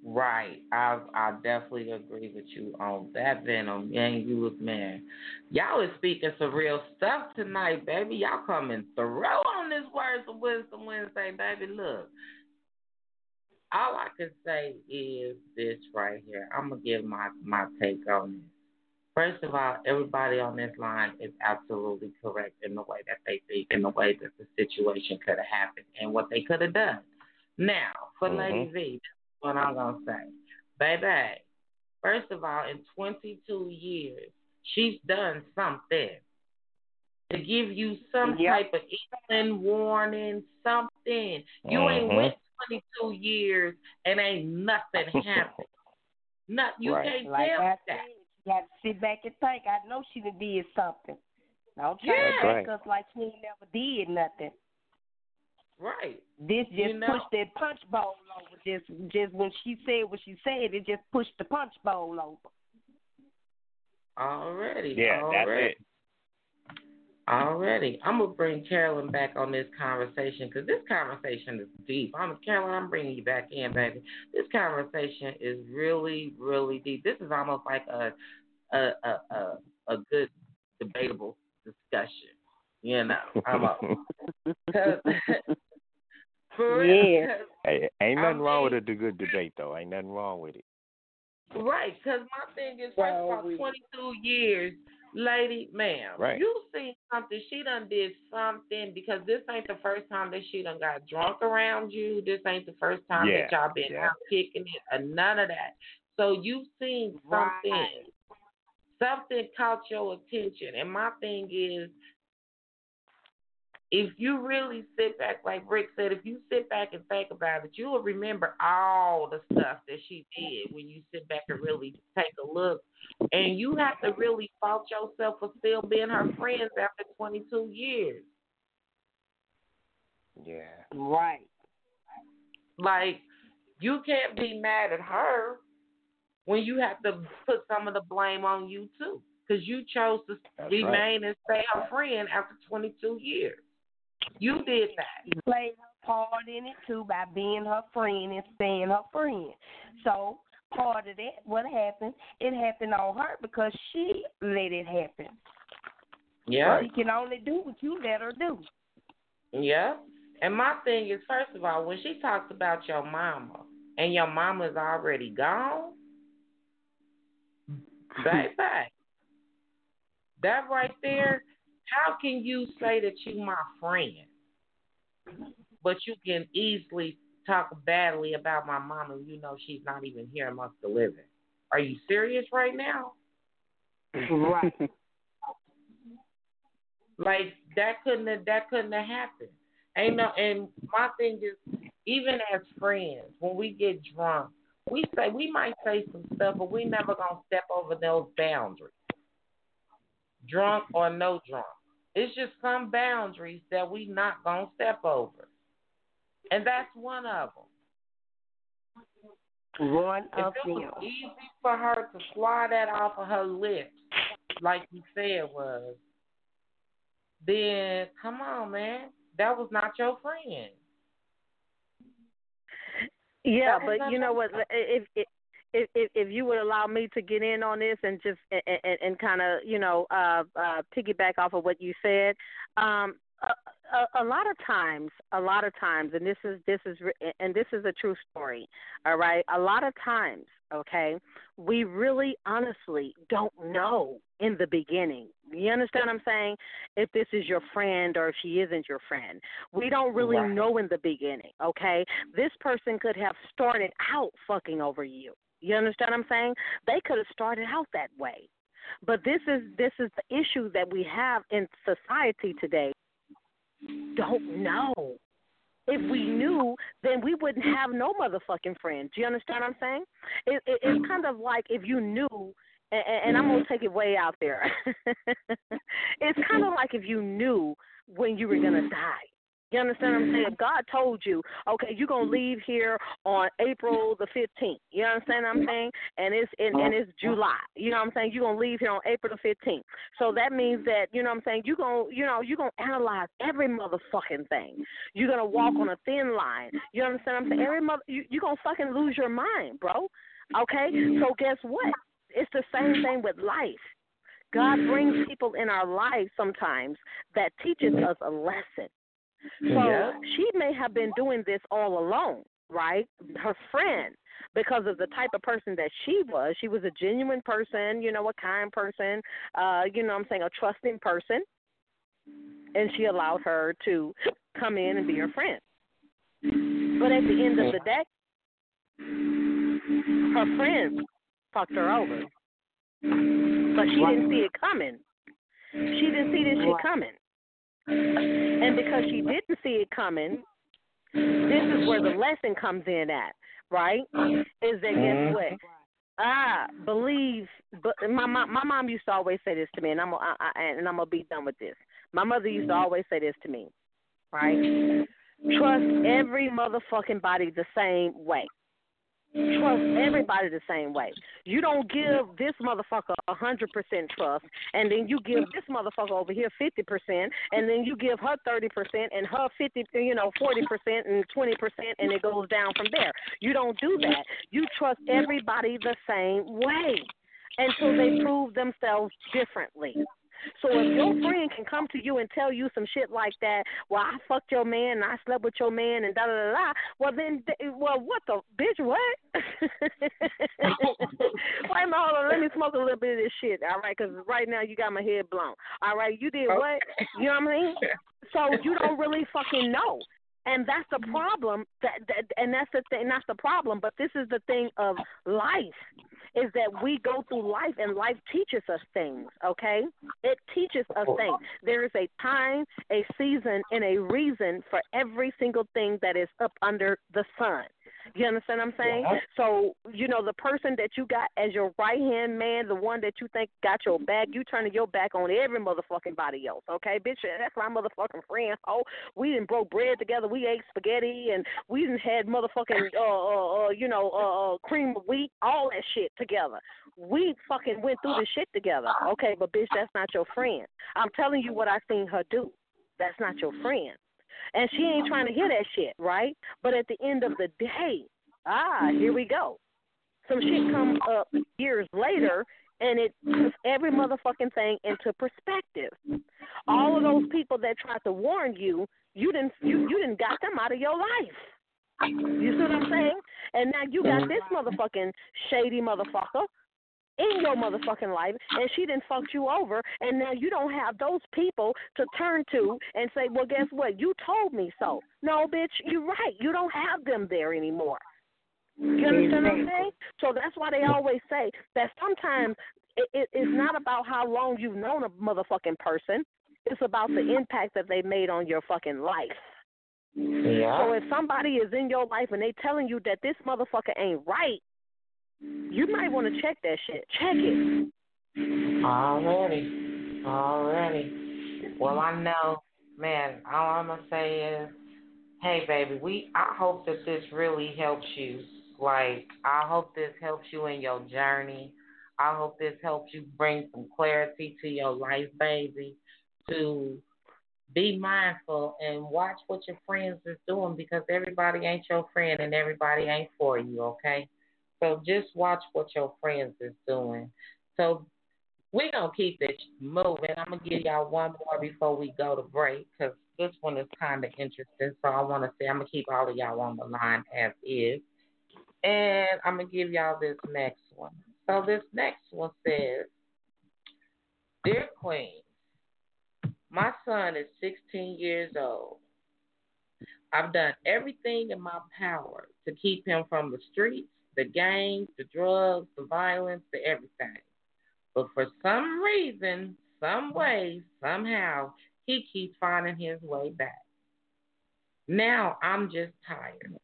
Right. I I definitely agree with you on that, Venom. And you was man. Y'all is speaking some real stuff tonight, baby. Y'all coming through on this Words of Wisdom Wednesday, baby. Look. All I can say is this right here. I'm gonna give my, my take on this. First of all, everybody on this line is absolutely correct in the way that they think, in the way that the situation could have happened, and what they could have done. Now, for Mhm. Lady V, what I'm gonna say. Baby, first of all, in 22 years, she's done something to give you some Yep. type of inkling, warning, something. You ain't Mhm. went 22 years and ain't nothing <laughs> happened. Not you Right. can't Like tell I that. said, you got to sit back and think. I know she done did something. Don't try Yeah. to back Right. us like she ain't never did nothing. Right. This just You know- pushed that punch bowl over. Just, just when she said what she said, it just pushed the punch bowl over. Already. Yeah, that's it. Already. I'm going to bring Carolyn back on this conversation because this conversation is deep. I'm Carolyn, I'm bringing you back in, baby. This conversation is really, really deep. This is almost like a a a a, a good debatable discussion. You know, I'm <laughs> <laughs> cause, for real. <laughs> Hey, ain't nothing I wrong with mean- a good debate, though. Ain't nothing wrong with it. Right, because my thing is, first of all, 22 years, Lady, ma'am, Right. you seen something. She done did something because this ain't the first time that she done got drunk around you. This ain't the first time Yeah, that y'all been yeah. out kicking it or none of that. So you've seen something. Right. Something caught your attention. And my thing is, if you really sit back, like Rick said, if you sit back and think about it, you will remember all the stuff that she did when you sit back and really take a look. And you have to really fault yourself for still being her friends after 22 years. Yeah. Right. Like, you can't be mad at her when you have to put some of the blame on you, too. Because you chose to That's remain and stay her friend after 22 years. You did that. You played her part in it too by being her friend and staying her friend. So part of that, what happened? It happened on her because she let it happen. Yeah. She can only do what you let her do. Yeah. And my thing is, first of all, when she talks about your mama and your mama's already gone, <laughs> baby, that right there, how can you say that you my friend, but you can easily talk badly about my mama and you know she's not even here amongst the living? Are you serious right now? Right. <laughs> Like that couldn't have that couldn't have happened. Ain't no and my thing is even as friends, when we get drunk, we say we might say some stuff, but we never gonna step over those boundaries. Drunk or no drunk. It's just some boundaries that we not gonna step over. And that's one of them. One If of it was them. easy for her to slide that off of her lips, like you said was, then come on, man. That was not your friend. Yeah, but you know what? If if if if, if you would allow me to get in on this and just and, and, and kind of you know uh, uh, piggyback off of what you said, um, a, a, a lot of times, a lot of times, and this is this is and this is a true story. All right, a lot of times, okay, we really honestly don't know in the beginning. You understand what I'm saying? If this is your friend or if she isn't your friend, we don't really Right. know in the beginning. Okay, this person could have started out fucking over you. You understand what I'm saying? They could have started out that way. But this is this is the issue that we have in society today. Don't know. If we knew, then we wouldn't have no motherfucking friends. Do you understand what I'm saying? It, it, it's kind of like if you knew, and, and I'm gonna take it way out there. <laughs> it's kind of like if you knew when you were gonna die. You understand what I'm saying? If God told you, okay, you're gonna mm-hmm. leave here on April the 15th. You understand what I'm mm-hmm. saying? And it's and, and it's July. You know what I'm saying? You're gonna leave here on April the 15th. So that means that you know what I'm saying. You're gonna you know you're gonna analyze every motherfucking thing. You're gonna walk on a thin line. You understand what I'm saying? Every mother, you you're gonna fucking lose your mind, bro. Okay. So guess what? It's the same thing with life. God brings people in our lives sometimes that teaches us a lesson. So Yeah. she may have been doing this all alone, right? Her friend, because of the type of person that she was. She was a genuine person, you know, a kind person, uh, you know what I'm saying, a trusting person. And she allowed her to come in and be her friend. But at the end of the day, her friend fucked her over. But she didn't see it coming. She didn't see this shit coming. And because she didn't see it coming, this is where the lesson comes in at, right? Is that guess mm-hmm. what? I believe. But my my my mom used to always say this to me, and I'm I, I, and I'm gonna be done with this. My mother used to mm-hmm. always say this to me, right? Trust every motherfucking body the same way. Trust everybody the same way. You don't give this motherfucker a hundred percent trust, and then you give this motherfucker over here fifty percent, and then you give her thirty percent, and her fifty, you know, forty percent, and twenty percent, and it goes down from there. You don't do that. You trust everybody the same way until they prove themselves differently. So if your friend can come to you and tell you some shit like that, well, I fucked your man and I slept with your man and da da da da, well then, well, what the bitch? What? <laughs> Wait a minute, hold on. Let me smoke a little bit of this shit. All right, because right now you got my head blown. All right, you did oh. what? You know what I mean? <laughs> So you don't really fucking know and that's the problem that, that and that's the thing that's the problem but this is the thing of life is that we go through life and life teaches us things, okay? It teaches us things. There is a time, a season, and a reason for every single thing that is up under the sun. You understand what I'm saying? Yeah. So, you know, the person that you got as your right hand man, the one that you think got your back, you turning your back on every motherfucking body else, okay? Bitch, that's my motherfucking friend. Oh, we didn't broke bread together, we ate spaghetti and we didn't had motherfucking uh uh, uh you know, uh, uh cream of wheat, all that shit together. We fucking went through this shit together. Okay, but bitch, that's not your friend. I'm telling you what I seen her do. That's not your friend. And she ain't trying to hear that shit, right? But at the end of the day, ah, here we go. Some shit comes up years later and it puts every motherfucking thing into perspective. All of those people that tried to warn you, you didn't you, you didn't got them out of your life. You see what I'm saying? And now you got this motherfucking shady motherfucker in your motherfucking life and she didn't fuck you over and now you don't have those people to turn to and say, Well guess what? You told me so. No, bitch, you're right. You don't have them there anymore. You understand what I'm saying? So that's why they always say that sometimes it, it, it's not about how long you've known a motherfucking person. It's about the impact that they made on your fucking life. Yeah. So if somebody is in your life and they telling you that this motherfucker ain't right, you might want to check that shit. Check it. Already. Already. Well, I know, man, all I'm going to say is, hey, baby, we. I hope that this really helps you. Like, I hope this helps you in your journey. I hope this helps you bring some clarity to your life, baby, to be mindful and watch what your friends is doing because everybody ain't your friend and everybody ain't for you, okay? So just watch what your friends is doing. So we're going to keep it moving. I'm going to give y'all one more before we go to break because this one is kind of interesting. So I want to say I'm going to keep all of y'all on the line as is. And I'm going to give y'all this next one. So this next one says, Dear Queen, my son is 16 years old. I've done everything in my power to keep him from the streets the gangs, the drugs, the violence, the everything. But for some reason, some way, somehow, he keeps finding his way back. Now I'm just tired.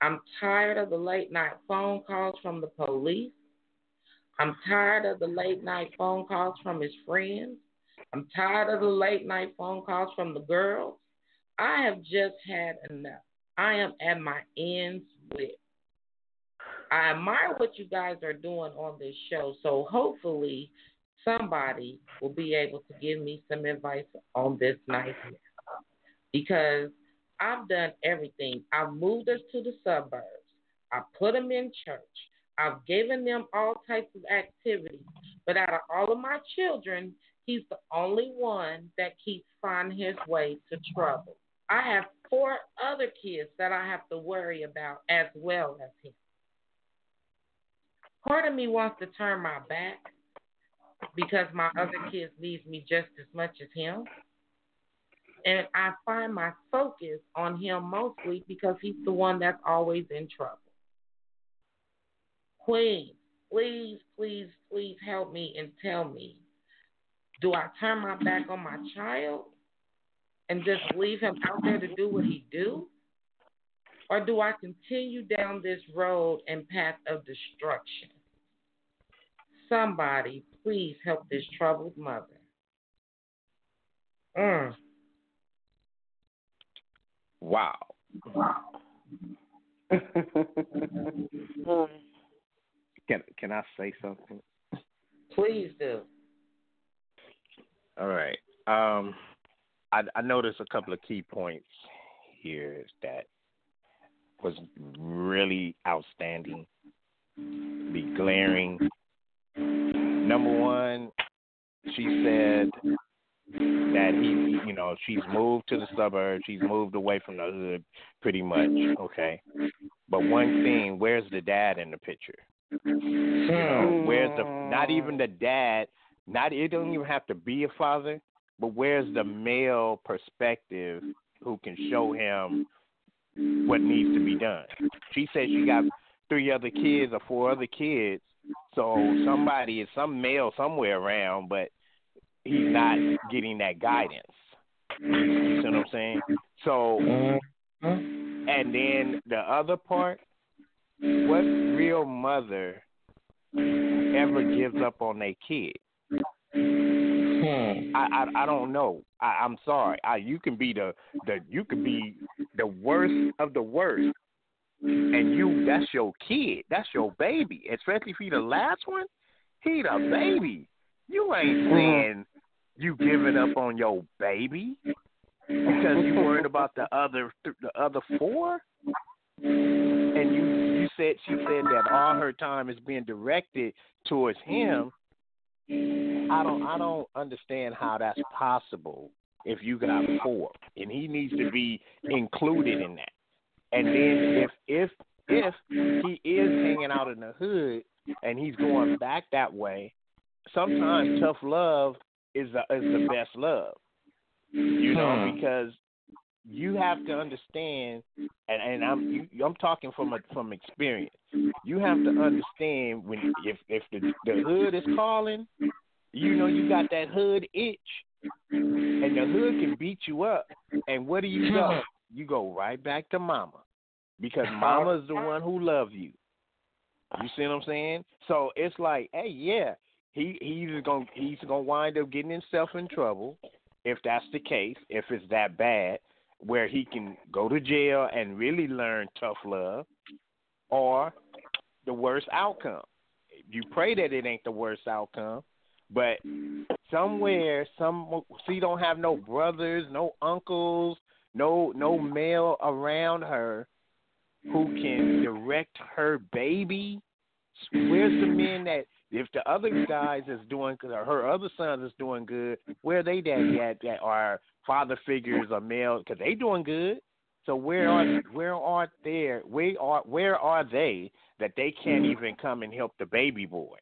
I'm tired of the late night phone calls from the police. I'm tired of the late night phone calls from his friends. I'm tired of the late night phone calls from the girls. I have just had enough. I am at my ends with. I admire what you guys are doing on this show. So hopefully somebody will be able to give me some advice on this night because I've done everything. I've moved us to the suburbs. I put them in church. I've given them all types of activities. But out of all of my children, he's the only one that keeps finding his way to trouble. I have four other kids that I have to worry about as well as him. Part of me wants to turn my back because my other kids needs me just as much as him. And I find my focus on him mostly because he's the one that's always in trouble. Queen, please, please, please help me and tell me do I turn my back on my child and just leave him out there to do what he do? Or do I continue down this road and path of destruction? Somebody, please help this troubled mother. Mm. Wow. Wow. <laughs> can can I say something? Please do. All right. Um, I, I noticed a couple of key points here that was really outstanding, be glaring. Number one, she said that he, you know, she's moved to the suburbs. She's moved away from the hood, pretty much. Okay, but one thing, where's the dad in the picture? You know, where's the not even the dad? Not it don't even have to be a father, but where's the male perspective who can show him what needs to be done? She said she got three other kids or four other kids, so somebody is some male somewhere around, but he's not getting that guidance. You see what I'm saying? So, mm-hmm. and then the other part, what real mother ever gives up on their kid? Hmm. I, I I don't know. I, I'm sorry. I, you can be the the you can be the worst of the worst, and you that's your kid. That's your baby. Especially if he the last one. He the mm-hmm. baby. You ain't mm-hmm. saying you giving up on your baby because you worried about the other the other four. And you you said she said that all her time is being directed towards him. I don't I don't understand how that's possible if you got four and he needs to be included in that. And then if if if he is hanging out in the hood and he's going back that way, sometimes hmm. tough love is the is the best love. You know, hmm. because you have to understand, and, and I'm you, I'm talking from a, from experience. You have to understand when if if the the hood is calling, you know you got that hood itch, and the hood can beat you up. And what do you go? Hmm. You go right back to mama, because <laughs> mama's the one who loves you. You see what I'm saying? So it's like, hey, yeah, he he's gonna he's gonna wind up getting himself in trouble if that's the case, if it's that bad, where he can go to jail and really learn tough love, or the worst outcome. You pray that it ain't the worst outcome, but somewhere, some she don't have no brothers, no uncles, no no mm-hmm. male around her who can direct her baby. Where's the men that if the other guys is doing good or her other sons is doing good, where are they daddy at that are father figures or male because they doing good. So where are where are there where are where are they that they can't even come and help the baby boy?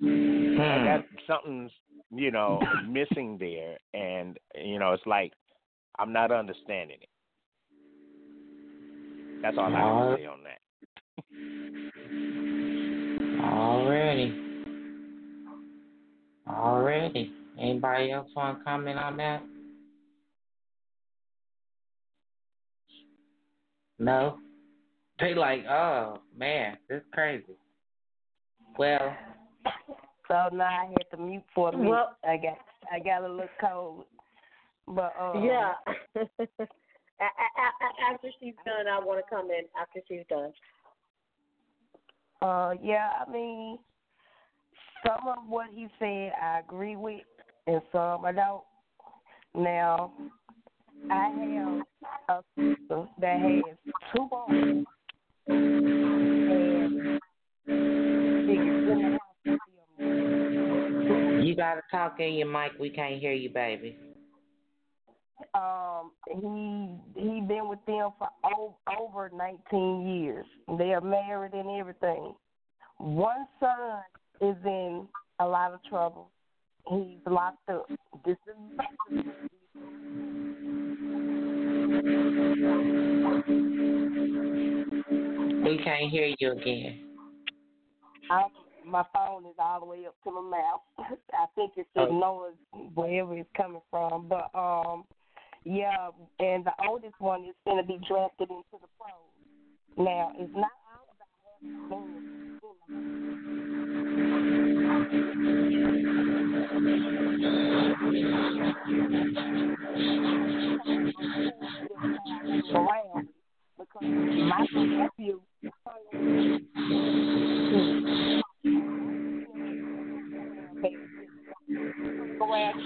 And hmm. that something's you know missing there, and you know it's like I'm not understanding it. That's all I can say on that. Already. Already. Anybody else want to comment on that? No. They like, oh man, this is crazy. Well. So now I had to mute for a minute. Well- I got I got a little cold, but um, Yeah. <laughs> After she's done, I want to come in after she's done. Uh, yeah, I mean, some of what he said I agree with, and some I don't. Now, I have a sister that has two boys, and niggas in the house. You gotta talk in your mic. We can't hear you, baby. Um, he he been with them for o- over 19 years. They are married and everything. One son is in a lot of trouble. He's locked up. This is We can't hear you again. I, my phone is all the way up to my mouth. <laughs> I think it's the Oh. noise wherever it's coming from. But um, yeah, and the oldest one is going to be drafted into the pros. Now it's not all about around because my nephew that was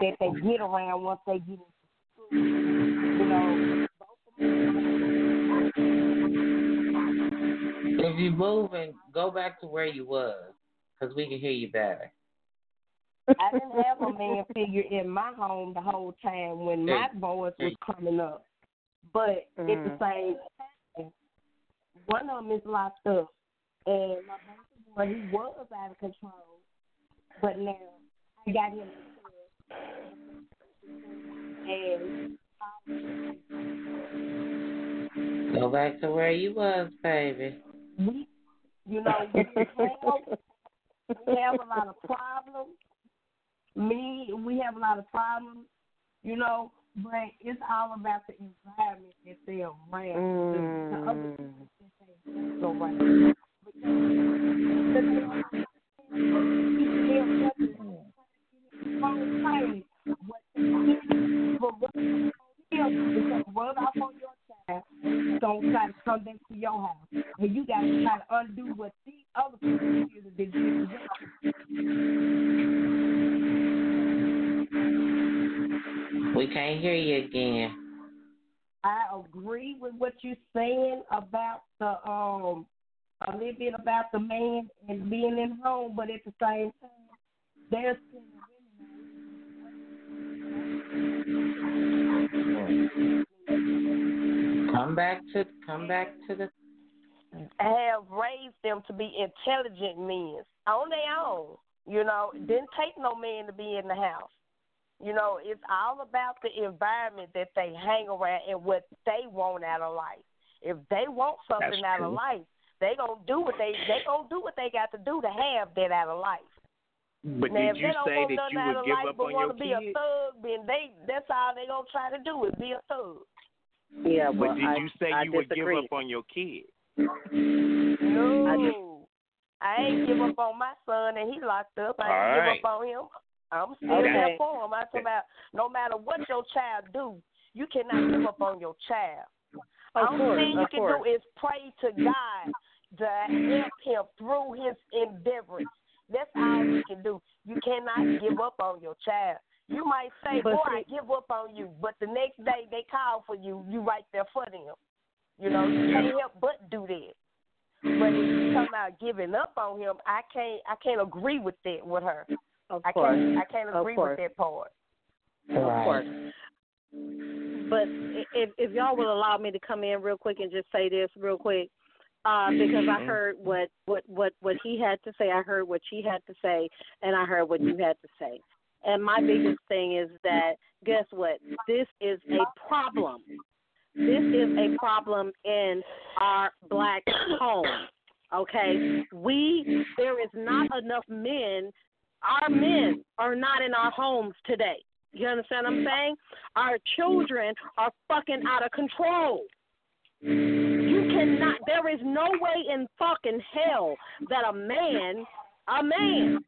that they get around once they get into school. You know, Mhm. you move and go back to where you was, cause we can hear you better. I didn't have a man figure in my home the whole time when my boys was coming up. But at the Mhm. same time, one of them is locked up, and my baby boy he was out of control, but now I got him. Go back to where you was, baby. we, you know, we have, we have a lot of problems. Me, we have a lot of problems, you know, but it's all about the environment that they're around. The, the other Mm. things go right. Come back to your house. And you got to try to undo what these other people did that did We can't hear you again. I agree with what you're saying about the um a little bit about the man and being in home, but at the same time, there's Come back to come back to the have raised them to be intelligent men on their own. You know, didn't take no man to be in the house. You know, it's all about the environment that they hang around and what they want out of life. If they want something That's out of life, they gonna do what they they gonna do what they got to do to have that out of life. But now, did if you they don't say want that you out would of give life up but on want your to be a thug, then they that's all they gonna try to do is be a thug. Yeah, well, But did I, you say I you would give up on your kid? No, I ain't give up on my son, and he locked up. I ain't All give up on him. I'm still Okay. there for him. I talk about no matter what your child do, you cannot give up on your child. Of Only course, thing you can course. do is pray to God to help him through his endeavors. That's all you can do. You cannot give up on your child. You might say, But "Boy, see- I give up on you," but the next day they call for you. You right there for them. You know, you can't help but do that. But if you talking about giving up on him, I can't. I can't agree with that with her. Of I course. can't. I can't Of agree course. with that part. Of course. But if if y'all will allow me to come in real quick and just say this real quick, uh, because I heard what what what what he had to say, I heard what she had to say, and I heard what you had to say. And my mm-hmm. biggest thing is that guess what? This is a problem. This is a problem in our black home. Okay, we there is not enough men. Our men are not in our homes today. You understand what I'm saying? Our children are fucking out of control. You cannot. There is no way in fucking hell that a man, a man,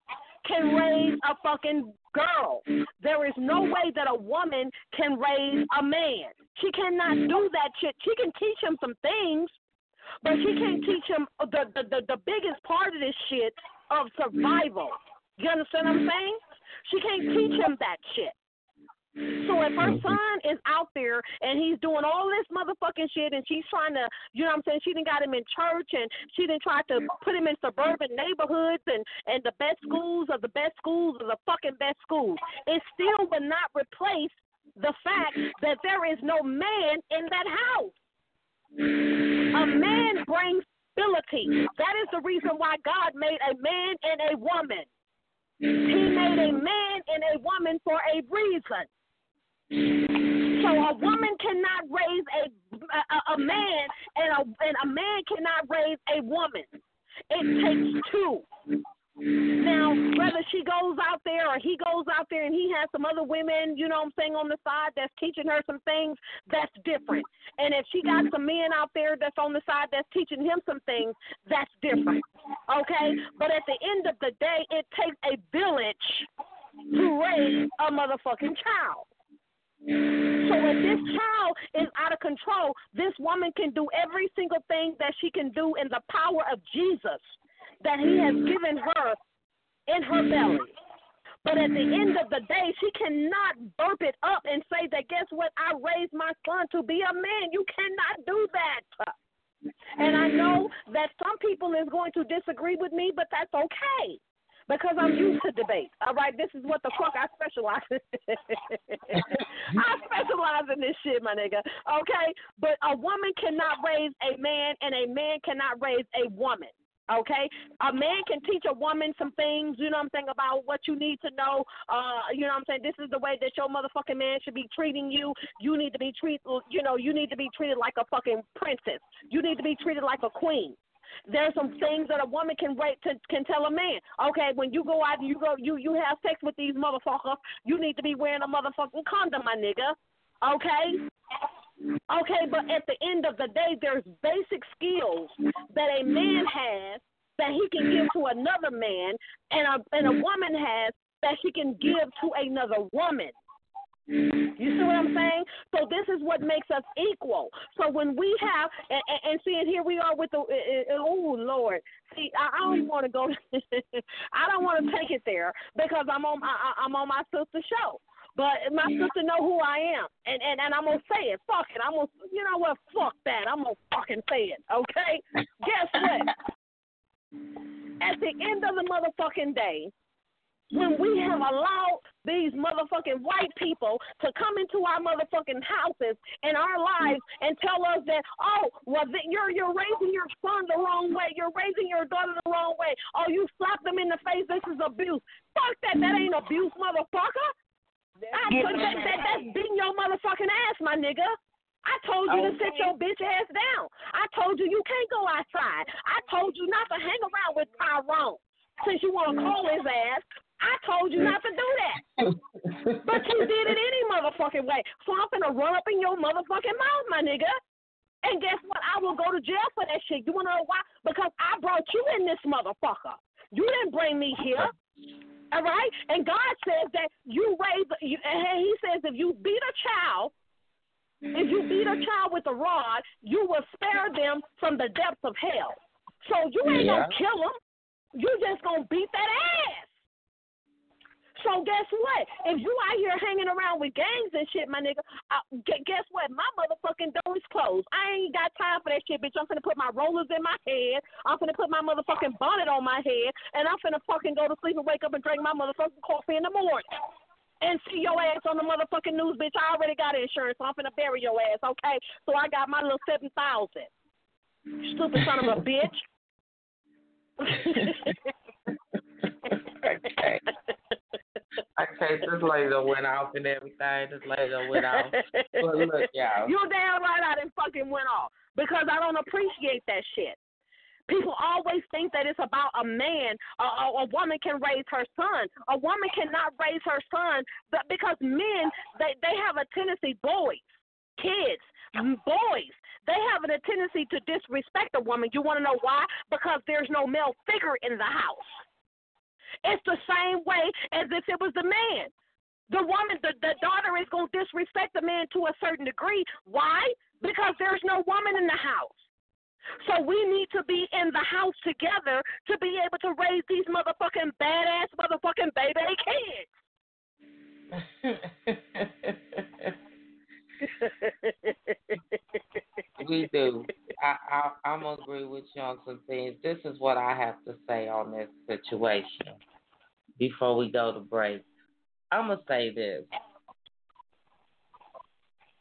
can raise a fucking girl. There is no way that a woman can raise a man. She cannot do that shit. She can teach him some things, but she can't teach him the the the, the biggest part of this shit of survival. You understand what I'm saying? She can't teach him that shit. So if her mm-hmm. son is out there and he's doing all this motherfucking shit and she's trying to, you know what I'm saying, she didn't got him in church and she didn't try to put him in suburban neighborhoods and, and the best schools of the best schools of the fucking best schools, it still would not replace the fact that there is no man in that house. A man brings stability. That is the reason why God made a man and a woman. He made a man and a woman for a reason. So a woman cannot raise a a, a man, and a and a man cannot raise a woman. It takes two. Now, whether she goes out there or he goes out there and he has some other women, you know what I'm saying, on the side that's teaching her some things, that's different. And if she got some men out there that's on the side that's teaching him some things, that's different. Okay? But at the end of the day, it takes a village to raise a motherfucking child. So if this child is out of control, this woman can do every single thing that she can do in the power of Jesus that he has given her in her belly. But at the end of the day, she cannot burp it up and say that, guess what? I raised my son to be a man. You cannot do that. And I know that some people is going to disagree with me, but that's okay because I'm used to debate. All right, this is what the fuck I specialize in. <laughs> I specialize in this shit, my nigga. Okay, but a woman cannot raise a man, and a man cannot raise a woman. Okay, a man can teach a woman some things, you know what I'm saying, about what you need to know. Uh, you know what I'm saying. This is the way that your motherfucking man should be treating you. You need to be treated, you know, you need to be treated like a fucking princess. You need to be treated like a queen. There's some things that a woman can wait to can tell a man. Okay, when you go out and you go you you have sex with these motherfuckers, you need to be wearing a motherfucking condom, my nigga. Okay? Okay, but at the end of the day there's basic skills that a man has that he can give to another man and a and a woman has that she can give to another woman. You see what I'm saying? So this is what makes us equal. So when we have and, and, and see, and here we are with the uh, oh Lord. See, I, I don't even want to go. <laughs> I don't want to take it there because I'm on I, I'm on my sister's show. But my sister know who I am, and and and I'm gonna say it. Fuck it. I'm gonna, you know what? Fuck that. I'm gonna fucking say it. Okay. Guess what? At the end of the motherfucking day, when we have allowed these motherfucking white people to come into our motherfucking houses and our lives and tell us that, oh, well, you're you're raising your son the wrong way, you're raising your daughter the wrong way. Oh, you slapped them in the face. This is abuse. Fuck that. That ain't abuse, motherfucker. I put that, that that's beating your motherfucking ass, my nigga. I told you okay. to sit your bitch ass down. I told you you can't go outside. I told you not to hang around with Tyrone since you want to mm. call his ass. I told you not to do that. <laughs> but you did it any motherfucking way. So I'm gonna run up in your motherfucking mouth, my nigga. And guess what? I will go to jail for that shit. You wanna know why? Because I brought you in this motherfucker. You didn't bring me here. All right? And God says that you raise, you, and He says if you beat a child, if you beat a mm. child with a rod, you will spare them from the depths of hell. So you ain't yeah. gonna kill them. You just gonna beat that ass. So guess what? If you out here hanging around with gangs and shit, my nigga, uh, guess what? My motherfucking door is closed. I ain't got time for that shit, bitch. I'm finna put my rollers in my head. I'm finna put my motherfucking bonnet on my head, and I'm finna fucking go to sleep and wake up and drink my motherfucking coffee in the morning. And see your ass on the motherfucking news, bitch. I already got insurance, so I'm finna bury your ass, okay? So I got my little seven thousand. Stupid son of a <laughs> bitch. Okay. Okay, this lady went off and everything. This lady went off. But look, <laughs> y'all. You damn right I didn't fucking went off because I don't appreciate that shit. People always think that it's about a man. A, a, a woman can raise her son. A woman cannot raise her son, but because men they they have a tendency, boys, kids, boys, they have a tendency to disrespect a woman. You want to know why? Because there's no male figure in the house. It's the same way as if it was the man. The woman, the, the daughter is going to disrespect the man to a certain degree. Why? Because there's no woman in the house. So we need to be in the house together to be able to raise these motherfucking badass motherfucking baby kids. <laughs> <laughs> we do. I, I gonna agree with you on some things. This is what I have to say on this situation before we go to break. I'm gonna say this.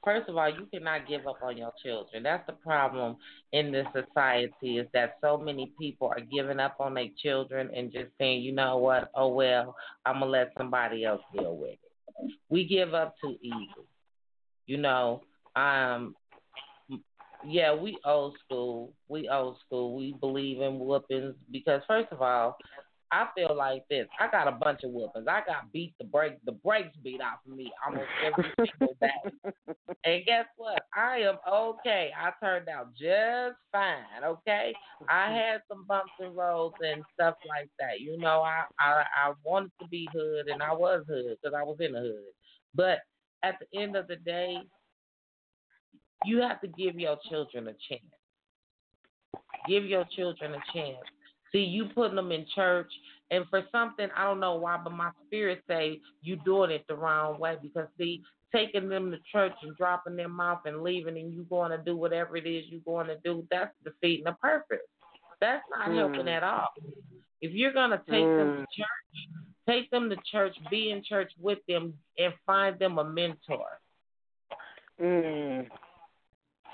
First of all, you cannot give up on your children. That's the problem in this society is that so many people are giving up on their children and just saying, you know what, oh well, I'm gonna let somebody else deal with it. We give up too easy. You know, um, yeah, we old school. We old school. We believe in whoopings because first of all, I feel like this. I got a bunch of whoopings. I got beat the break the brakes beat off of me almost every <laughs> single day. and guess what? I am okay. I turned out just fine. Okay. I had some bumps and rolls and stuff like that. You know, I I, I wanted to be hood and I was hood because I was in the hood. But at the end of the day, you have to give your children a chance. Give your children a chance. See, you putting them in church, and for something I don't know why, but my spirit say you doing it the wrong way because see, taking them to church and dropping them off and leaving, and you going to do whatever it is you going to do, that's defeating the purpose. That's not Mm. helping at all. If you're gonna take them to Mm. church, take them to church, be in church with them, and find them a mentor. Mm.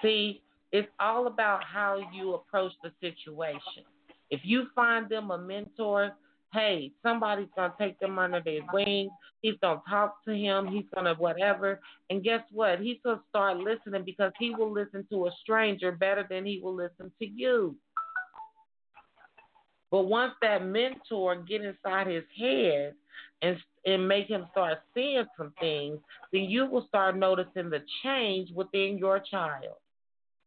See, it's all about how you approach the situation. If you find them a mentor, hey, somebody's gonna take them under their wing. He's gonna talk to him. He's gonna whatever. And guess what? He's gonna start listening because he will listen to a stranger better than he will listen to you. But once that mentor get inside his head and and make him start seeing some things, then you will start noticing the change within your child.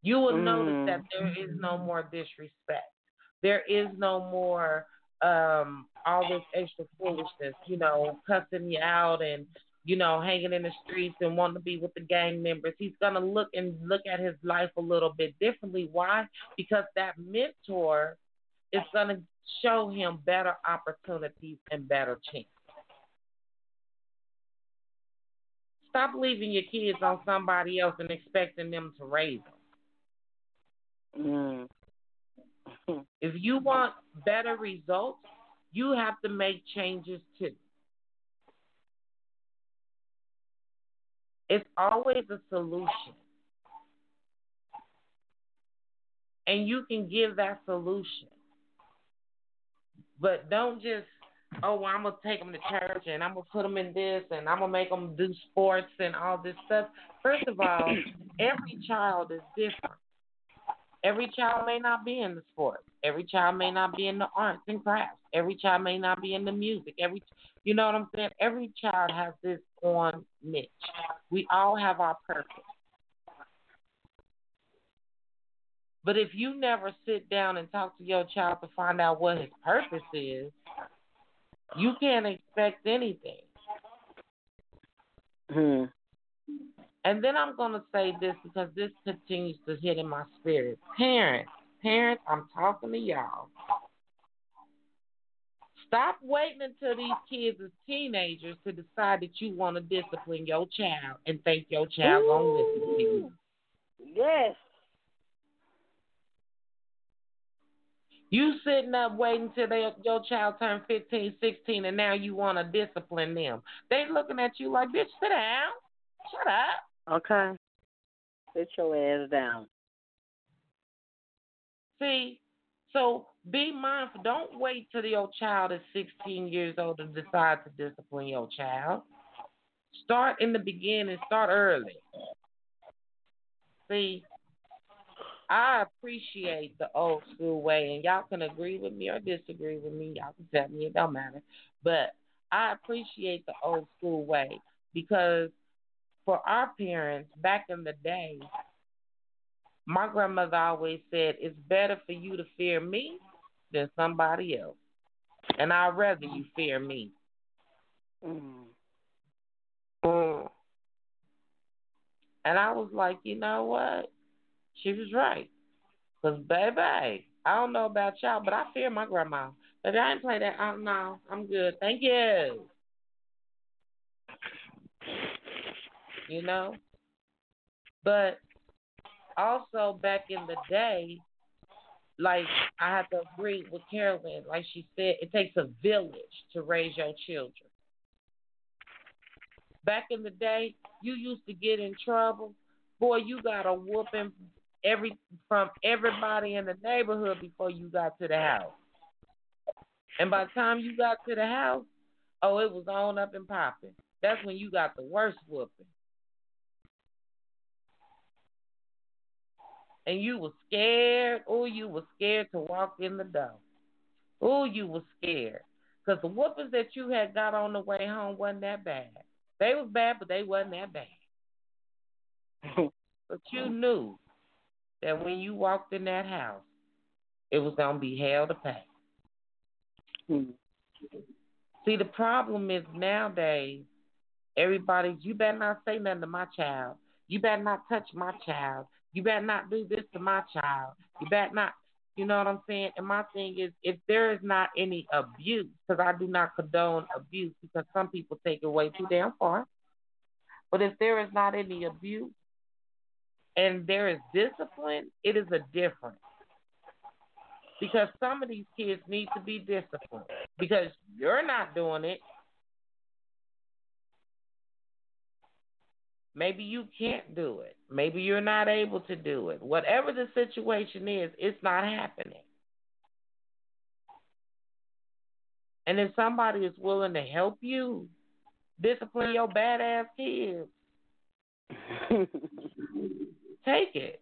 You will Mm. notice that there is no more disrespect. There is no more um all this extra foolishness, you know, cussing you out and you know, hanging in the streets and wanting to be with the gang members. He's gonna look and look at his life a little bit differently. Why? Because that mentor is gonna show him better opportunities and better chances. Stop leaving your kids on somebody else and expecting them to raise them. Mm. <laughs> If you want better results, you have to make changes too. It's always a solution. And you can give that solution. But don't just, oh, well, I'm going to take them to church and I'm going to put them in this and I'm going to make them do sports and all this stuff. First of all, <clears throat> every child is different. Every child may not be in the sports. Every child may not be in the arts and crafts. Every child may not be in the music. Every, you know what I'm saying? Every child has this on niche. We all have our purpose. But if you never sit down and talk to your child to find out what his purpose is, you can't expect anything. Hmm. And then I'm going to say this because this continues to hit in my spirit. Parents, parents, I'm talking to y'all. Stop waiting until these kids are teenagers to decide that you want to discipline your child and think your child going to listen to you. Yes. You sitting up waiting till they, your child turn 15, 16, and now you want to discipline them. They looking at you like, bitch, sit down. Shut up. Okay. Sit your ass down. See, so be mindful. Don't wait till your child is 16 years old to decide to discipline your child. Start in the beginning. Start early. See, I appreciate the old school way, and y'all can agree with me or disagree with me. Y'all can tell me it don't matter. But I appreciate the old school way because for our parents back in the day, my grandmother always said it's better for you to fear me than somebody else, and I'd rather you fear me. Mm. Mm. And I was like, you know what? She was right. Because, baby, I don't know about y'all, but I fear my grandma. Baby, I ain't play that. Oh, no, I'm good. Thank you. You know? But also, back in the day, like, I have to agree with Carolyn. Like she said, it takes a village to raise your children. Back in the day, you used to get in trouble. Boy, you got a whooping every from everybody in the neighborhood before you got to the house. And by the time you got to the house, oh, it was on up and popping. That's when you got the worst whooping. And you was scared. Oh, you was scared to walk in the door. Oh, you was scared. Because the whoopings that you had got on the way home wasn't that bad. They was bad, but they wasn't that bad. <laughs> but you knew that when you walked in that house, it was going to be hell to pay. Hmm. See, the problem is nowadays, everybody, you better not say nothing to my child. You better not touch my child. You better not do this to my child. You better not. You know what I'm saying? And my thing is, if there is not any abuse, because I do not condone abuse, because some people take it way too damn far. But if there is not any abuse and there is discipline, it is a difference. Because some of these kids need to be disciplined because you're not doing it. Maybe you can't do it. Maybe you're not able to do it. Whatever the situation is, it's not happening. And if somebody is willing to help you discipline your badass kids, <laughs> take it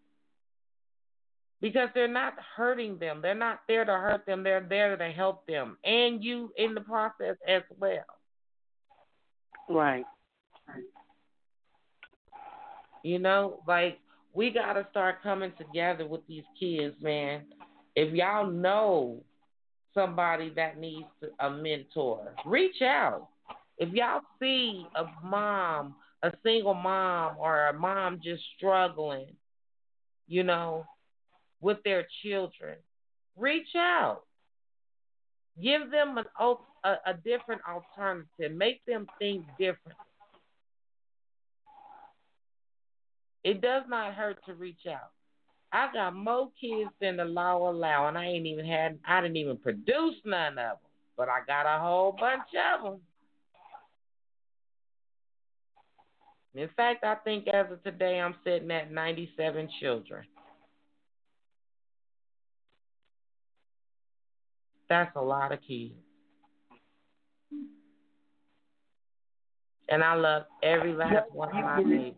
because they're not hurting them. They're not there to hurt them. They're there to help them and you in the process as well. Right. You know, like we got to start coming together with these kids, man. If y'all know somebody that needs a mentor, reach out. If y'all see a mom, a single mom, or a mom just struggling, you know, with their children. Reach out. Give them an, a, a different alternative. Make them think different. It does not hurt to reach out. I got more kids than the law allow, and I ain't even had, I didn't even produce none of them, but I got a whole bunch of them. In fact, I think as of today, I'm sitting at 97 children. That's a lot of kids. And I love every last one of my babies.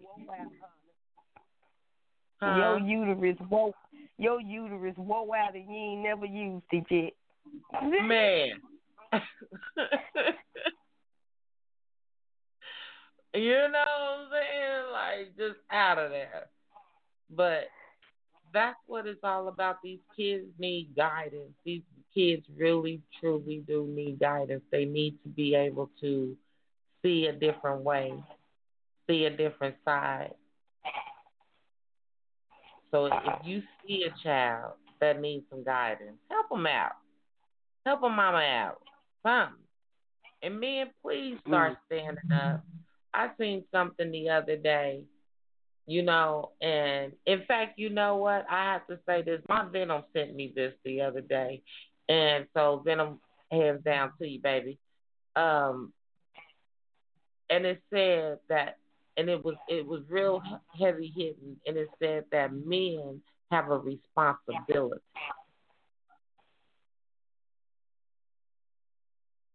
Huh? Your uh-huh. uterus woke your uterus woke out and you ain't never used it yet. Man. <laughs> you know what I'm saying? Like just out of there. But that's what it's all about. These kids need guidance. These kids really, truly do need guidance. They need to be able to see a different way, see a different side. So if you see a child that needs some guidance, help them out. Help a mama out. Something. And men, please start mm. standing up. I seen something the other day you know, and in fact, you know what? I have to say this. My Venom sent me this the other day, and so Venom, hands down to you, baby. Um, and it said that, and it was it was real mm-hmm. heavy hitting, and it said that men have a responsibility.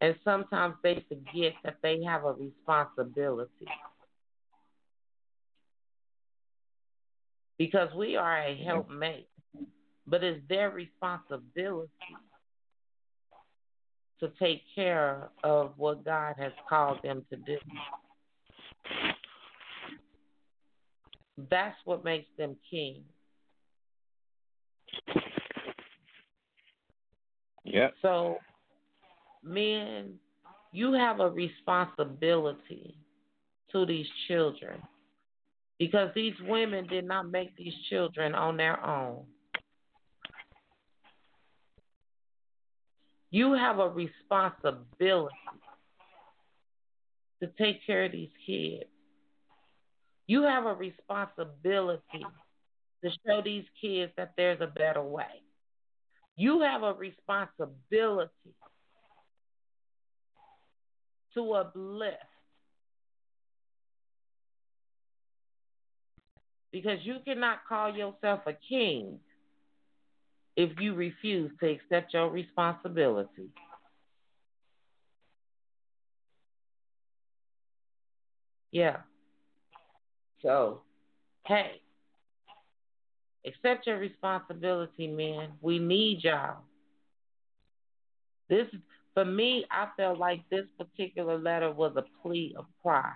And sometimes they forget that they have a responsibility. because we are a helpmate, but it's their responsibility to take care of what God has called them to do. That's what makes them king. Yeah. So, men, you have a responsibility to these children because these women did not make these children on their own. You have a responsibility to take care of these kids. You have a responsibility to show these kids that there's a better way. You have a responsibility to uplift because you cannot call yourself a king if you refuse to accept your responsibility. Yeah. So, hey, accept your responsibility, man. We need y'all. This, for me, I felt like this particular letter was a plea of pride.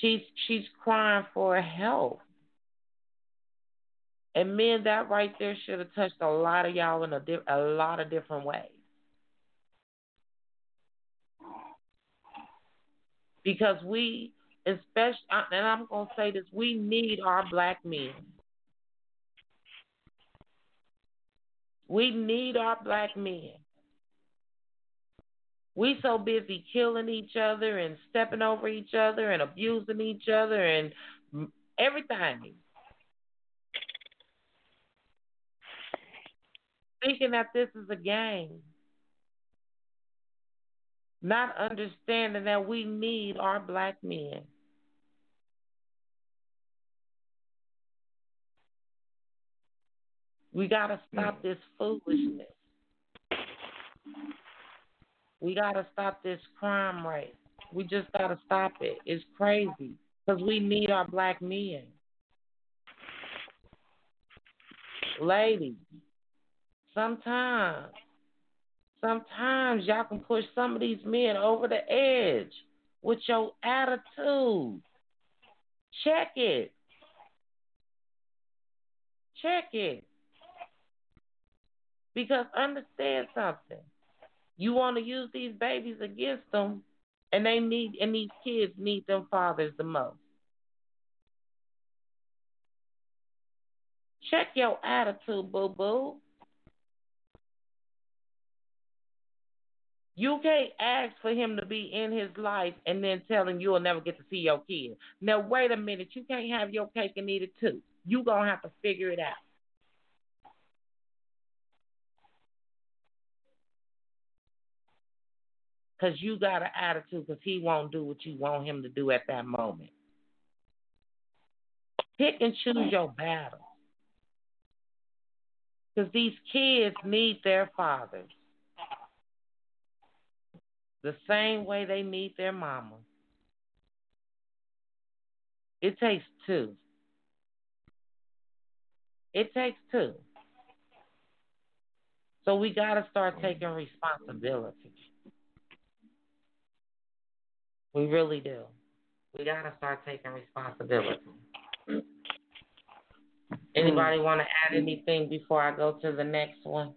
She's she's crying for help. And men, that right there should have touched a lot of y'all in a, di- a lot of different ways. Because we, especially, and I'm going to say this, we need our black men. We need our black men. We so busy killing each other and stepping over each other and abusing each other and everything. Thinking that this is a game. Not understanding that we need our black men. We got to stop mm. this foolishness. We got to stop this crime rate. We just got to stop it. It's crazy because we need our black men. Ladies, sometimes, sometimes y'all can push some of these men over the edge with your attitude. Check it. Check it. Because understand something. You want to use these babies against them, and they need and these kids need them fathers the most. Check your attitude, boo boo. You can't ask for him to be in his life and then tell him you'll never get to see your kid. Now wait a minute, you can't have your cake and eat it too. You're gonna have to figure it out. because you got an attitude because he won't do what you want him to do at that moment. Pick and choose your battle. Because these kids need their fathers the same way they need their mama. It takes two. It takes two. So we got to start taking responsibility. We really do. We gotta start taking responsibility. Anybody want to add anything before I go to the next one?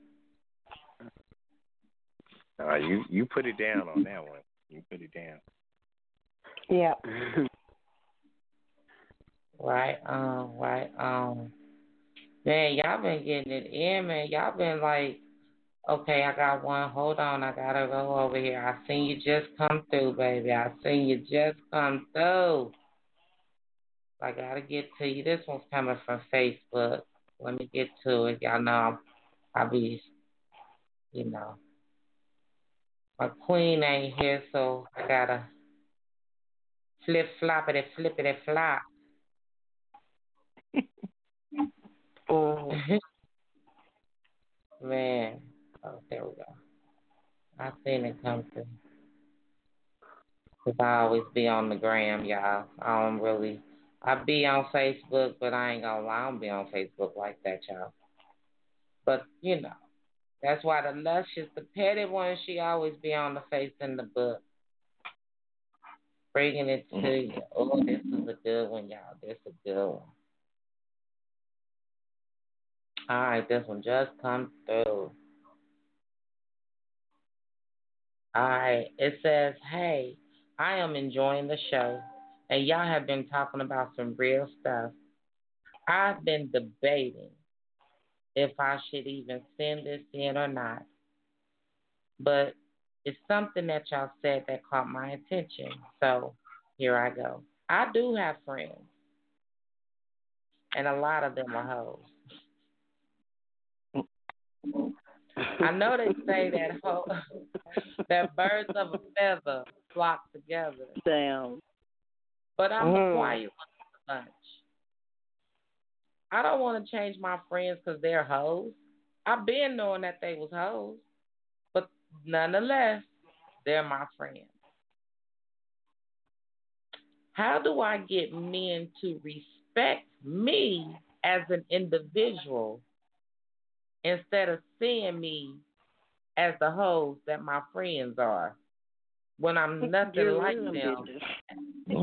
Uh, you you put it down on that one. You put it down. Yeah. <laughs> right. Um. Right. Um. Man, y'all been getting it in, man. Y'all been like Okay, I got one. Hold on, I gotta go over here. I seen you just come through, baby. I seen you just come through. I gotta get to you. This one's coming from Facebook. Let me get to it. Y'all know I be, you know, my queen ain't here, so I gotta flip flop it, flip it, flop. oh. <laughs> Man. Oh, there we go. I seen it come through. Cause I always be on the gram, y'all. I don't really. I be on Facebook, but I ain't gonna lie, I don't be on Facebook like that, y'all. But you know, that's why the luscious, the petty one, she always be on the face in the book, bringing it to mm-hmm. you. Oh, this is a good one, y'all. This is a good one. All right, this one just come through. All right. It says, hey, I am enjoying the show, and y'all have been talking about some real stuff. I've been debating if I should even send this in or not. But it's something that y'all said that caught my attention. So here I go. I do have friends, and a lot of them are hoes. I know they say that ho- <laughs> that birds of a feather flock together. Damn. But I'm mm. a quiet bunch. I don't want to change my friends because they're hoes. I've been knowing that they was hoes, but nonetheless, they're my friends. How do I get men to respect me as an individual instead of seeing me as the hoes that my friends are when I'm nothing like them,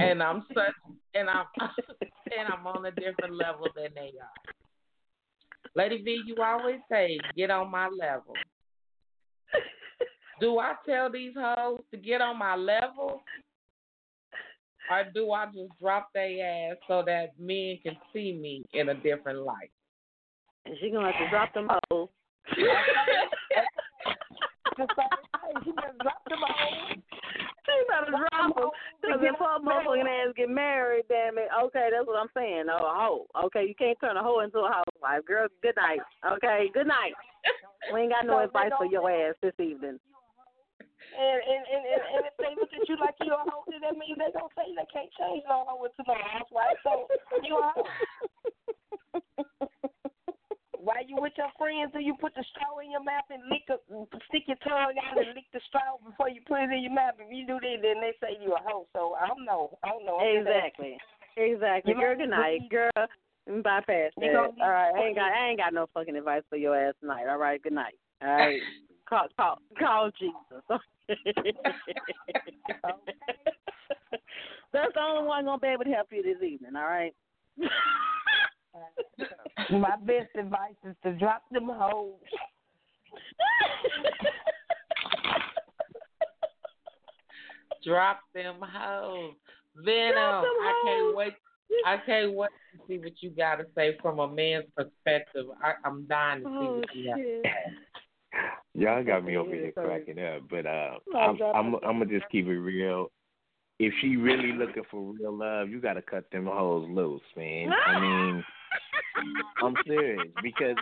and I'm such, and I'm, <laughs> and I'm on a different level than they are. Lady V, you always say, get on my level. Do I tell these hoes to get on my level? Or do I just drop their ass so that men can see me in a different light? And she gonna have to drop them hoes Just like, hey, she just dropped them all. She better drop him. Because if her motherfucking ass get married, damn it. Okay, that's what I'm saying. Oh, a hoe. Okay, you can't turn a hoe into a housewife. Girl, good night. Okay, good night. We ain't got no advice for your ass this evening. And and, and, and, and if they look at you like you're a hoe, then that means they gonna say they can't change no hoe into no housewife. So you a hoe. <laughs> While you with your friends, do you put the straw in your mouth and lick a, stick your tongue out and lick the straw before you put it in your mouth? If you do that, then they say you a hoe. So I don't know. I don't know. I'm Exactly. Exactly. You Girl, good night. Girl, bypass that. All right, I ain't got I ain't got no fucking advice for your ass tonight. All right, good night. All right. call call call Jesus. <laughs> That's the only one gonna be able to help you this evening, all right? <laughs> <laughs> My best advice is to drop them hoes. <laughs> Drop them hoes. Venom. Drop them I can't wait. I can't wait to see what you got to say from a man's perspective. I, I'm dying to see Oh what you have. Y'all got me over here cracking up, but uh, I'm I'm. I'm gonna just keep it real. If she really looking for real love, you gotta cut them hoes loose, man. I <laughs> mean, I'm serious because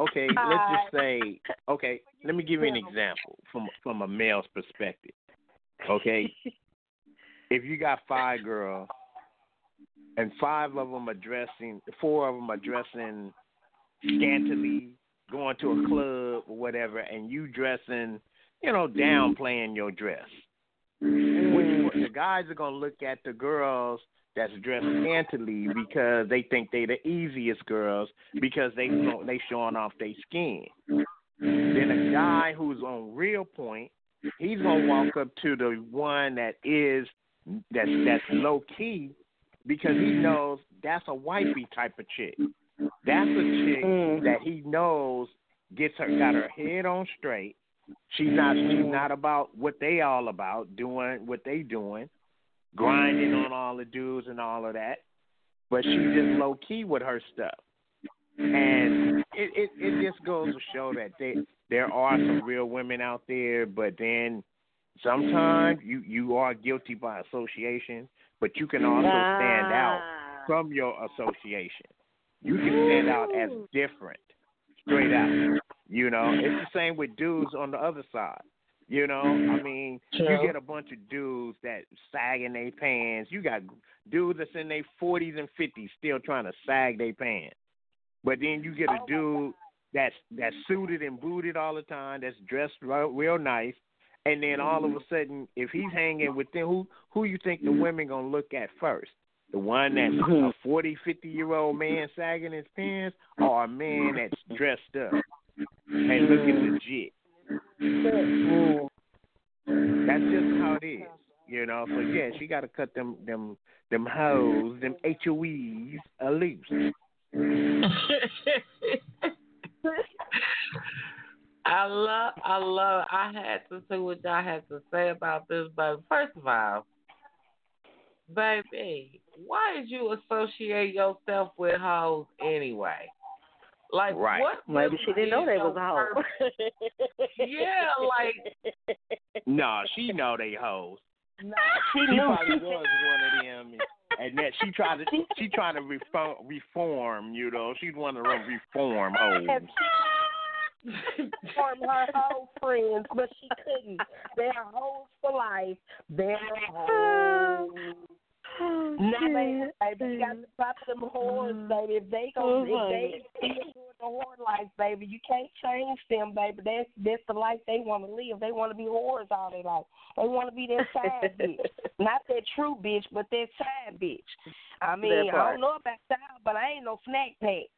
okay, <laughs> let's just say okay. Let me give you an example from from a male's perspective. Okay, <laughs> if you got five girls and five of them are dressing, four of them are dressing scantily, going to a club or whatever, and you dressing, you know, downplaying your dress. Which the mm. guys are gonna look at the girls that's dressed scantily because they think they the easiest girls because they they showing off their skin. Then a guy who's on real point, he's gonna walk up to the one that is that's that's low key because he knows that's a wifey type of chick. That's a chick mm. that he knows gets her got her head on straight. She's not she's not about what they all about, doing what they doing, grinding mm-hmm. on all the dudes and all of that. But she's just mm-hmm. low key with her stuff. And it, it, it just goes to show that they, there are some real women out there, but then sometimes you, you are guilty by association, but you can also stand out from your association. You can stand out as different, straight out. You know, it's the same with dudes on the other side. You know, I mm-hmm. mean, you get a bunch of dudes that sagging their pants. You got dudes that's in their forties and fifties still trying to sag their pants. But then you get a oh dude that's that's suited and booted all the time, that's dressed real, real nice, and then all of mm-hmm. a sudden, if he's hanging with them, who who you think the mm-hmm. women gonna look at first? The one that's a 40, 50 year old man sagging his pants, or a man that's dressed up and looking legit? That's just how it is, you know. So yeah, she got to cut them them them hoes, them HOEs a loose. <laughs> I love, I love. I had to see what y'all had to say about this, but first of all, baby, why did you associate yourself with hoes anyway? Like, Right. what? Maybe she didn't know they was a hoe. <laughs> Yeah, like No, she know they hoes. <laughs> She She knew. probably was <laughs> one of them, and that she tried to she trying to reform, reform. You know, she's one of them reform hoes. form her whole friends, but she couldn't. They're hoes for life. They're hoes. Oh, now, baby, baby, you got to stop them whores, mm. baby. If they go, oh, if they doing the whore life, baby, you can't change them, baby. That's that's the life they want to live. They want to be whores all their life. They want to be that side <laughs> bitch, not that true bitch, but that side bitch. I mean, I don't know about style, but I ain't no snack pack.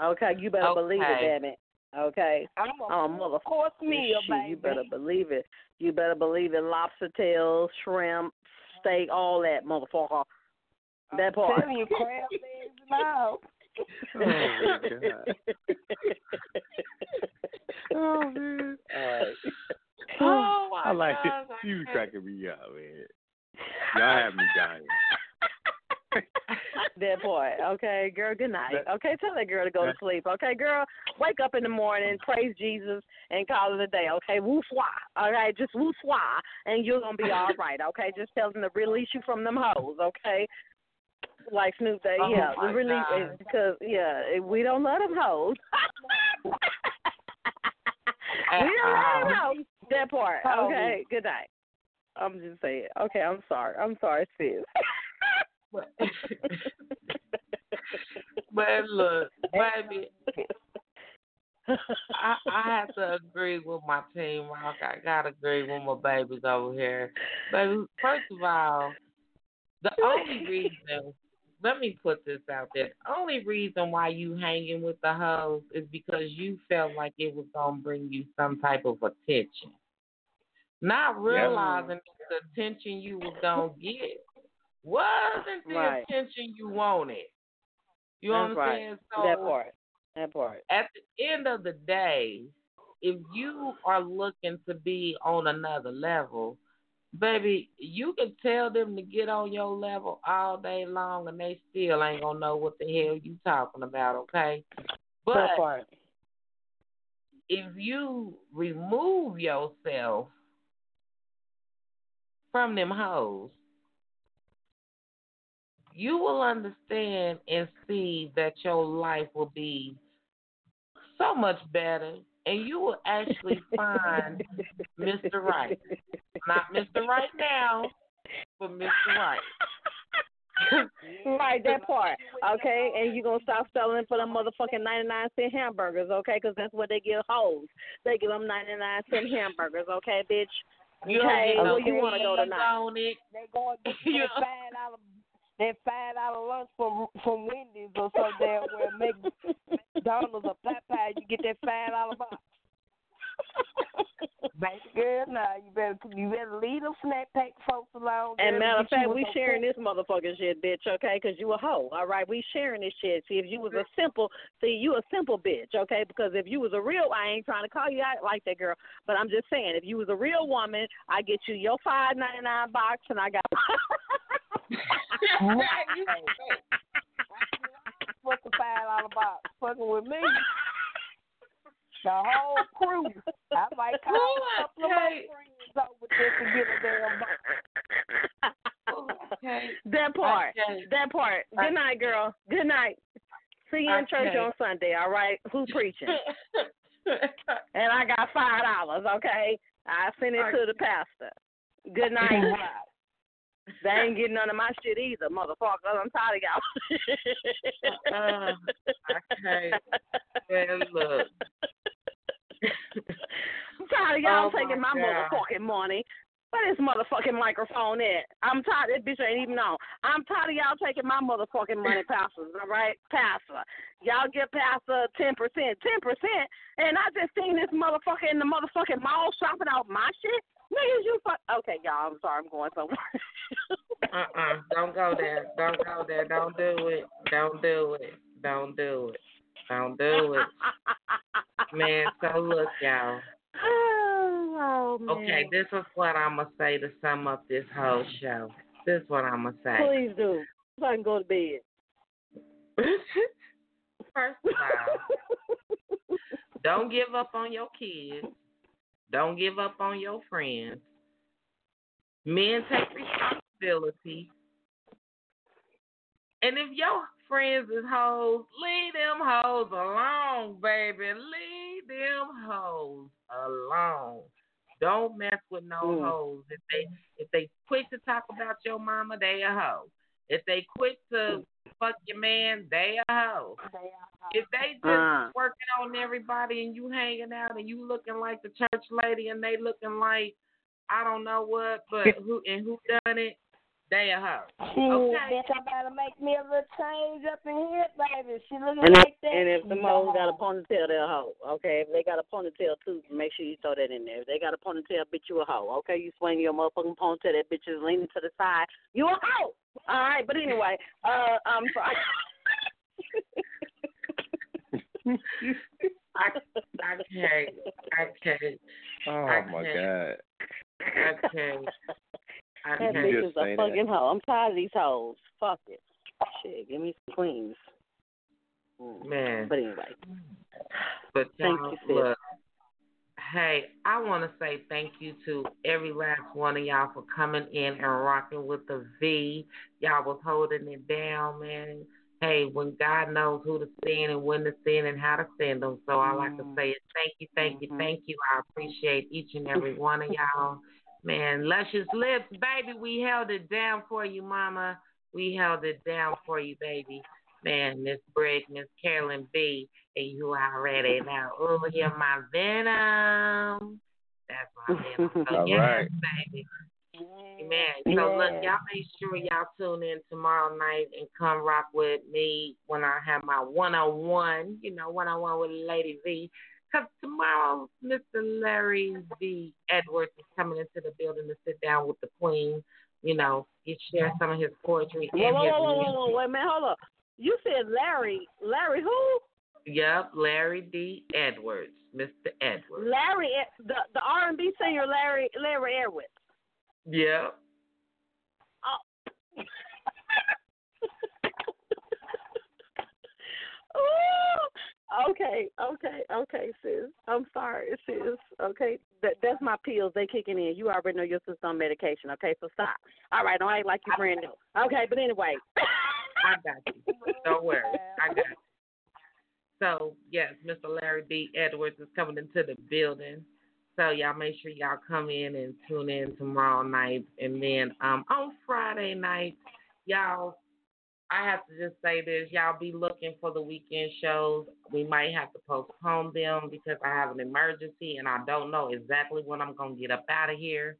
Okay, you better believe it, damn it. Okay. I'm a Oh, mother course meal, baby. You better believe it. You better believe it. Lobster tails, shrimp, steak, all that, motherfucker. That part. telling you, crab legs and all. <laughs> Oh my god. Oh <laughs> man. oh my I like it. gosh, I You can't- cracking me up, man. Y'all have me dying. That boy. Okay, girl. Good night. Okay, tell that girl to go to sleep. Okay, girl. Wake up in the morning, praise Jesus, and call it a day. Okay, woo swah. All right, just woo swah, and you're gonna be all <laughs> right. Okay, just tell them to release you from them hoes. Okay. Like Snoop Dogg, Oh, yeah, release God. Eh, because yeah, eh, we don't let them hoes. <laughs> We don't let them hoes. That part. Oh. Okay. Good night. I'm just saying. Okay, I'm sorry. I'm sorry, sis. <laughs> But, <laughs> but look, baby, I, I have to agree with my team. Rock. I gotta agree with my babies over here. But first of all, the only reason let me put this out there. The only reason why you hanging with the hoes is because you felt like it was gonna bring you some type of attention. Not realizing the attention you was gonna get wasn't the Right. attention you wanted. You That's understand? right. that part. That part. at the end of the day, if you are looking to be on another level, baby, you can tell them to get on your level all day long and they still ain't gonna know what the hell you talking about, okay? But if you remove yourself from them hoes, you will understand and see that your life will be so much better and you will actually <laughs> find Mr. Right. Not Mr. Right now, but Mr. Right. <laughs> right, that part. Okay, and you're going to stop selling for them motherfucking 99 cent hamburgers, okay? Because that's what they give hoes. They give them 99 cent hamburgers, okay, bitch? You okay, don't get no where you want to go tonight? on it. They going to get <laughs> that five dollar that five dollar lunch from from Wendy's or something there where McDonald's or Popeye you get that five dollar box. Baby girl, nah, you better you better leave them snack pack folks alone. And matter of fact, we sharing this motherfucking shit, bitch, okay? Because you a hoe, all right? We sharing this shit. See, if you was a simple, see, you a simple bitch, okay? Because if you was a real, I ain't trying to call you out like that, girl, but I'm just saying, if you was a real woman, I get you your five ninety nine box, and I got. <laughs> What's <laughs> the five dollar box? Fucking with me. The whole crew. I might call a couple of my Okay. friends over just to get a damn box. Okay. that part, Okay. that part. Good night, girl. Good night. See you in church on Sunday, all right? Who preaching? <laughs> and I got five dollars, okay? I send it to the pastor. Good night. <laughs> They ain't getting none of my shit either, motherfucker. I'm tired of y'all. Uh, okay. Well, look. I'm tired of y'all Oh, taking my God. motherfucking money. Where this motherfucking microphone at? I'm tired. This bitch ain't even on. I'm tired of y'all taking my motherfucking money, pastors. All right, pastor. Y'all give pastor ten percent, ten percent, and I just seen this motherfucker in the motherfucking mall shopping out my shit. Niggas, you fuck. Okay, y'all. I'm sorry. I'm going somewhere. <laughs> Uh-uh. Don't go there. Don't go there. Don't do it. Don't do it. Don't do it. Don't do it. Man, so look, y'all. <sighs> oh, man. Okay, this is what I'm going to say to sum up this whole show. This is what I'm going to say. Please do. So I can go to bed. <laughs> First of all, don't give up on your kids. Don't give up on your friends. Men take responsibility. And if your friends is hoes, leave them hoes alone, baby. Leave them hoes alone. Don't mess with no Mm. hoes. If they if they quit to talk about your mama, they a hoe. If they quit to fuck your man, they a hoe. If they just Uh. working on everybody and you hanging out and you looking like the church lady and they looking like I don't know what, but who and who done it, they a hoe. Shit, Okay. bitch, I better make me a little change up in here, baby. She looking And, like if, that. and if the she moles got a ponytail, they're a hoe. Okay, if they got a ponytail too, make sure you throw that in there. If they got a ponytail, bitch, you a hoe. Okay, you swing your motherfucking ponytail, that bitch is leaning to the side. You a hoe. All right, but anyway, uh, I'm sorry. <laughs> I, I can't. I can't. Oh I my can't. god. I can't. That bitch is a say that. fucking hoe. I'm tired of these hoes. Fuck it. Shit, Give me some queens. Mm. Man. But anyway. But thank you, sis. Look, hey, I want to say thank you to every last one of y'all for coming in and rocking with the V. Y'all was holding it down, man. Hey, when God knows who to send and when to send and how to send them. So I like to Mm-hmm. say thank you, thank you, thank you. I appreciate each and every one of y'all. Man, Luscious Lips, baby, we held it down for you, mama. We held it down for you, baby. Man, Miss Brigg, Miss Carolyn B, and you already know. Oh, hear my venom. That's my venom. <laughs> So, All yes, right. baby. Man, so look, y'all make sure y'all tune in tomorrow night and come rock with me when I have my one on one, you know, one on one with Lady V. Because tomorrow, Mr. Larry D. Edwards is coming into the building to sit down with the Queen. You know, he share some of his poetry Whoa, and whoa, his whoa, whoa, whoa, whoa, wait a minute, hold up. You said Larry. Larry who? Yep, Larry D. Edwards, Mr. Edwards. Larry, the the R and B singer Larry Larry Edwards. Yep. Oh. <laughs> Ooh, okay, okay, okay, sis. I'm sorry, sis. Okay, that that's my pills. They kicking in. You already know your sister on medication. Okay, so stop. All right, don't act like you brand new. Okay, but anyway. <laughs> I got you. Don't worry. I got you. So, yes, Mr. Larry D. Edwards is coming into the building. So, y'all make sure y'all come in and tune in tomorrow night. And then um, on Friday night, y'all, I have to just say this. Y'all be looking for the weekend shows. We might have to postpone them because I have an emergency and I don't know exactly when I'm going to get up out of here.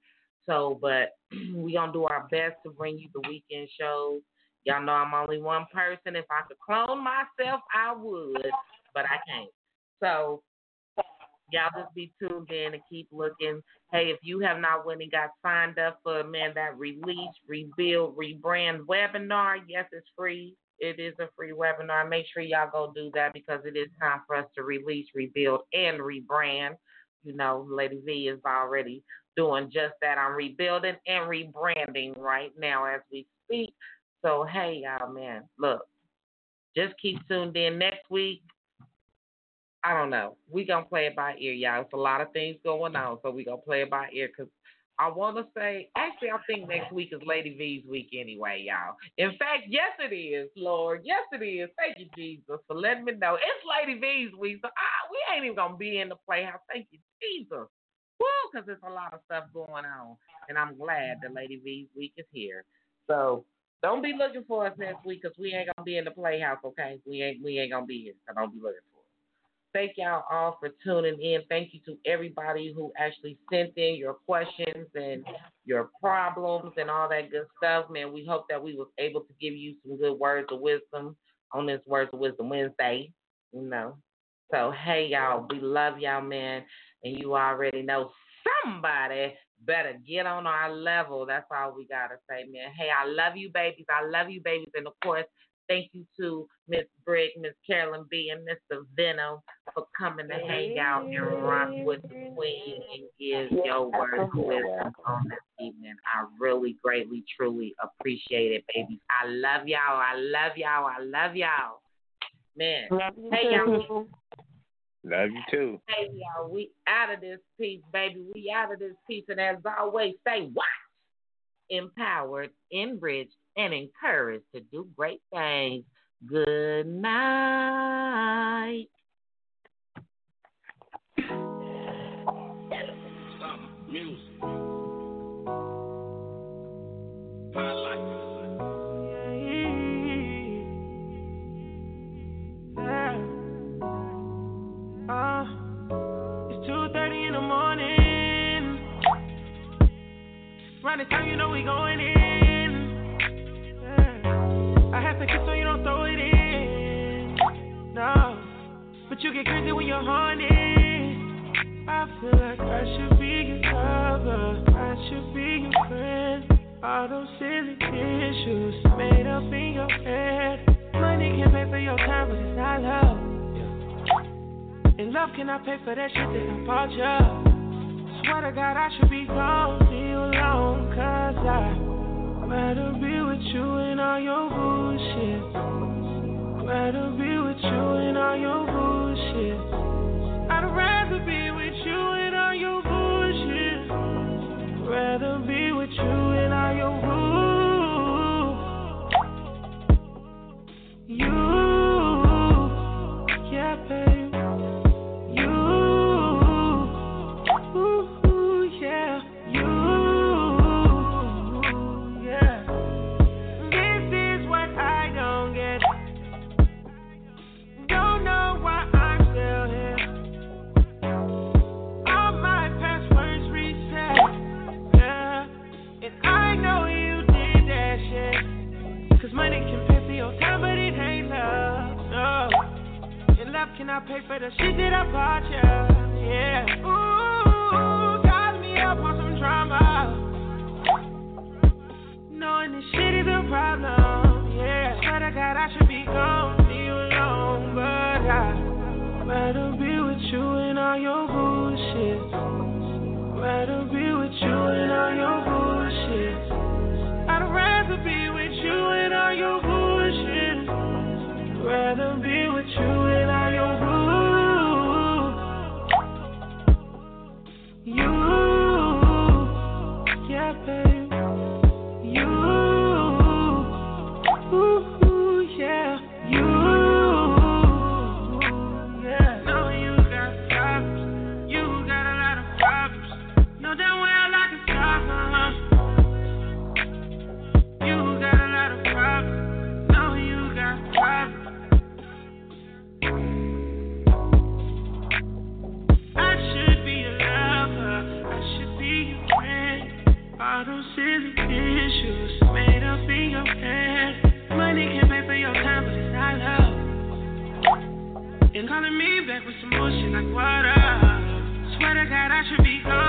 So, but <clears throat> we going to do our best to bring you the weekend shows. Y'all know I'm only one person. If I could clone myself, I would, but I can't. So y'all just be tuned in and keep looking. Hey, if you have not went and got signed up for man that release, rebuild, rebrand webinar, yes, it's free. It is a free webinar. Make sure y'all go do that because it is time for us to release, rebuild, and rebrand. You know, Lady V is already doing just that. I'm rebuilding and rebranding right now as we speak. So hey y'all man, look, just keep tuned in next week. I don't know. We gonna play it by ear, y'all. It's a lot of things going on, so we gonna play it by ear. Cause I want to say, actually, I think next week is Lady V's week anyway, y'all. In fact, yes it is, Lord. Yes it is. Thank you, Jesus, for letting me know it's Lady V's week. So ah, we ain't even gonna be in the playhouse. Thank you, Jesus. Woo, cause there's a lot of stuff going on, and I'm glad that Lady V's week is here. So don't be looking for us next week because we ain't gonna be in the playhouse, okay? We ain't we ain't gonna be here. So don't be looking for. Thank y'all all for tuning in. Thank you to everybody who actually sent in your questions and your problems and all that good stuff, man. We hope that we was able to give you some good words of wisdom on this Words of Wisdom Wednesday. You know. So hey y'all, we love y'all, man. And you already know somebody better get on our level. That's all we gotta say, man. Hey, I love you, babies. I love you, babies. And of course, thank you to Miss Brigg, Miss Carolyn B, and Mr. Venom for coming to hang out and rock with the Queen and give your words of wisdom on this evening. I really, greatly, truly appreciate it, babies. I love y'all. I love y'all. I love y'all. Man. Hey, y'all. Love you too. Hey y'all, we out of this piece, baby. We out of this piece, and as always, say what? Empowered, enriched, and encouraged to do great things. Good night. Music. Ah. Morning. Round the time, you know we going Yeah. I have to kiss so you don't throw it in. No, but you get crazy when you're horny. I feel like I should be your lover. I should be your friend. All those silly issues made up in your head. Money can pay for your time, but it's not love. And love cannot pay for that shit that I bought you. Swear to God, I should be gone, leave alone, cause I rather be with you and all your bullshit. Rather be with you and all your bullshit. I'd rather be with you and all your bullshit. Rather be with you and all your bull. Cause money can pay for your time, but it ain't love. No. And love cannot pay for the shit that I bought you. Yeah. Ooh, got me up on some drama. Knowing this shit is a problem, yeah. Swear to God, I should be gone, leave alone, but I'd rather be with you and all your bullshit. Rather be with you and all your bullshit. I'd rather be with you and all your bullshit. Rather be with calling me back with some bullshit like what up? Swear to God, I should be gone.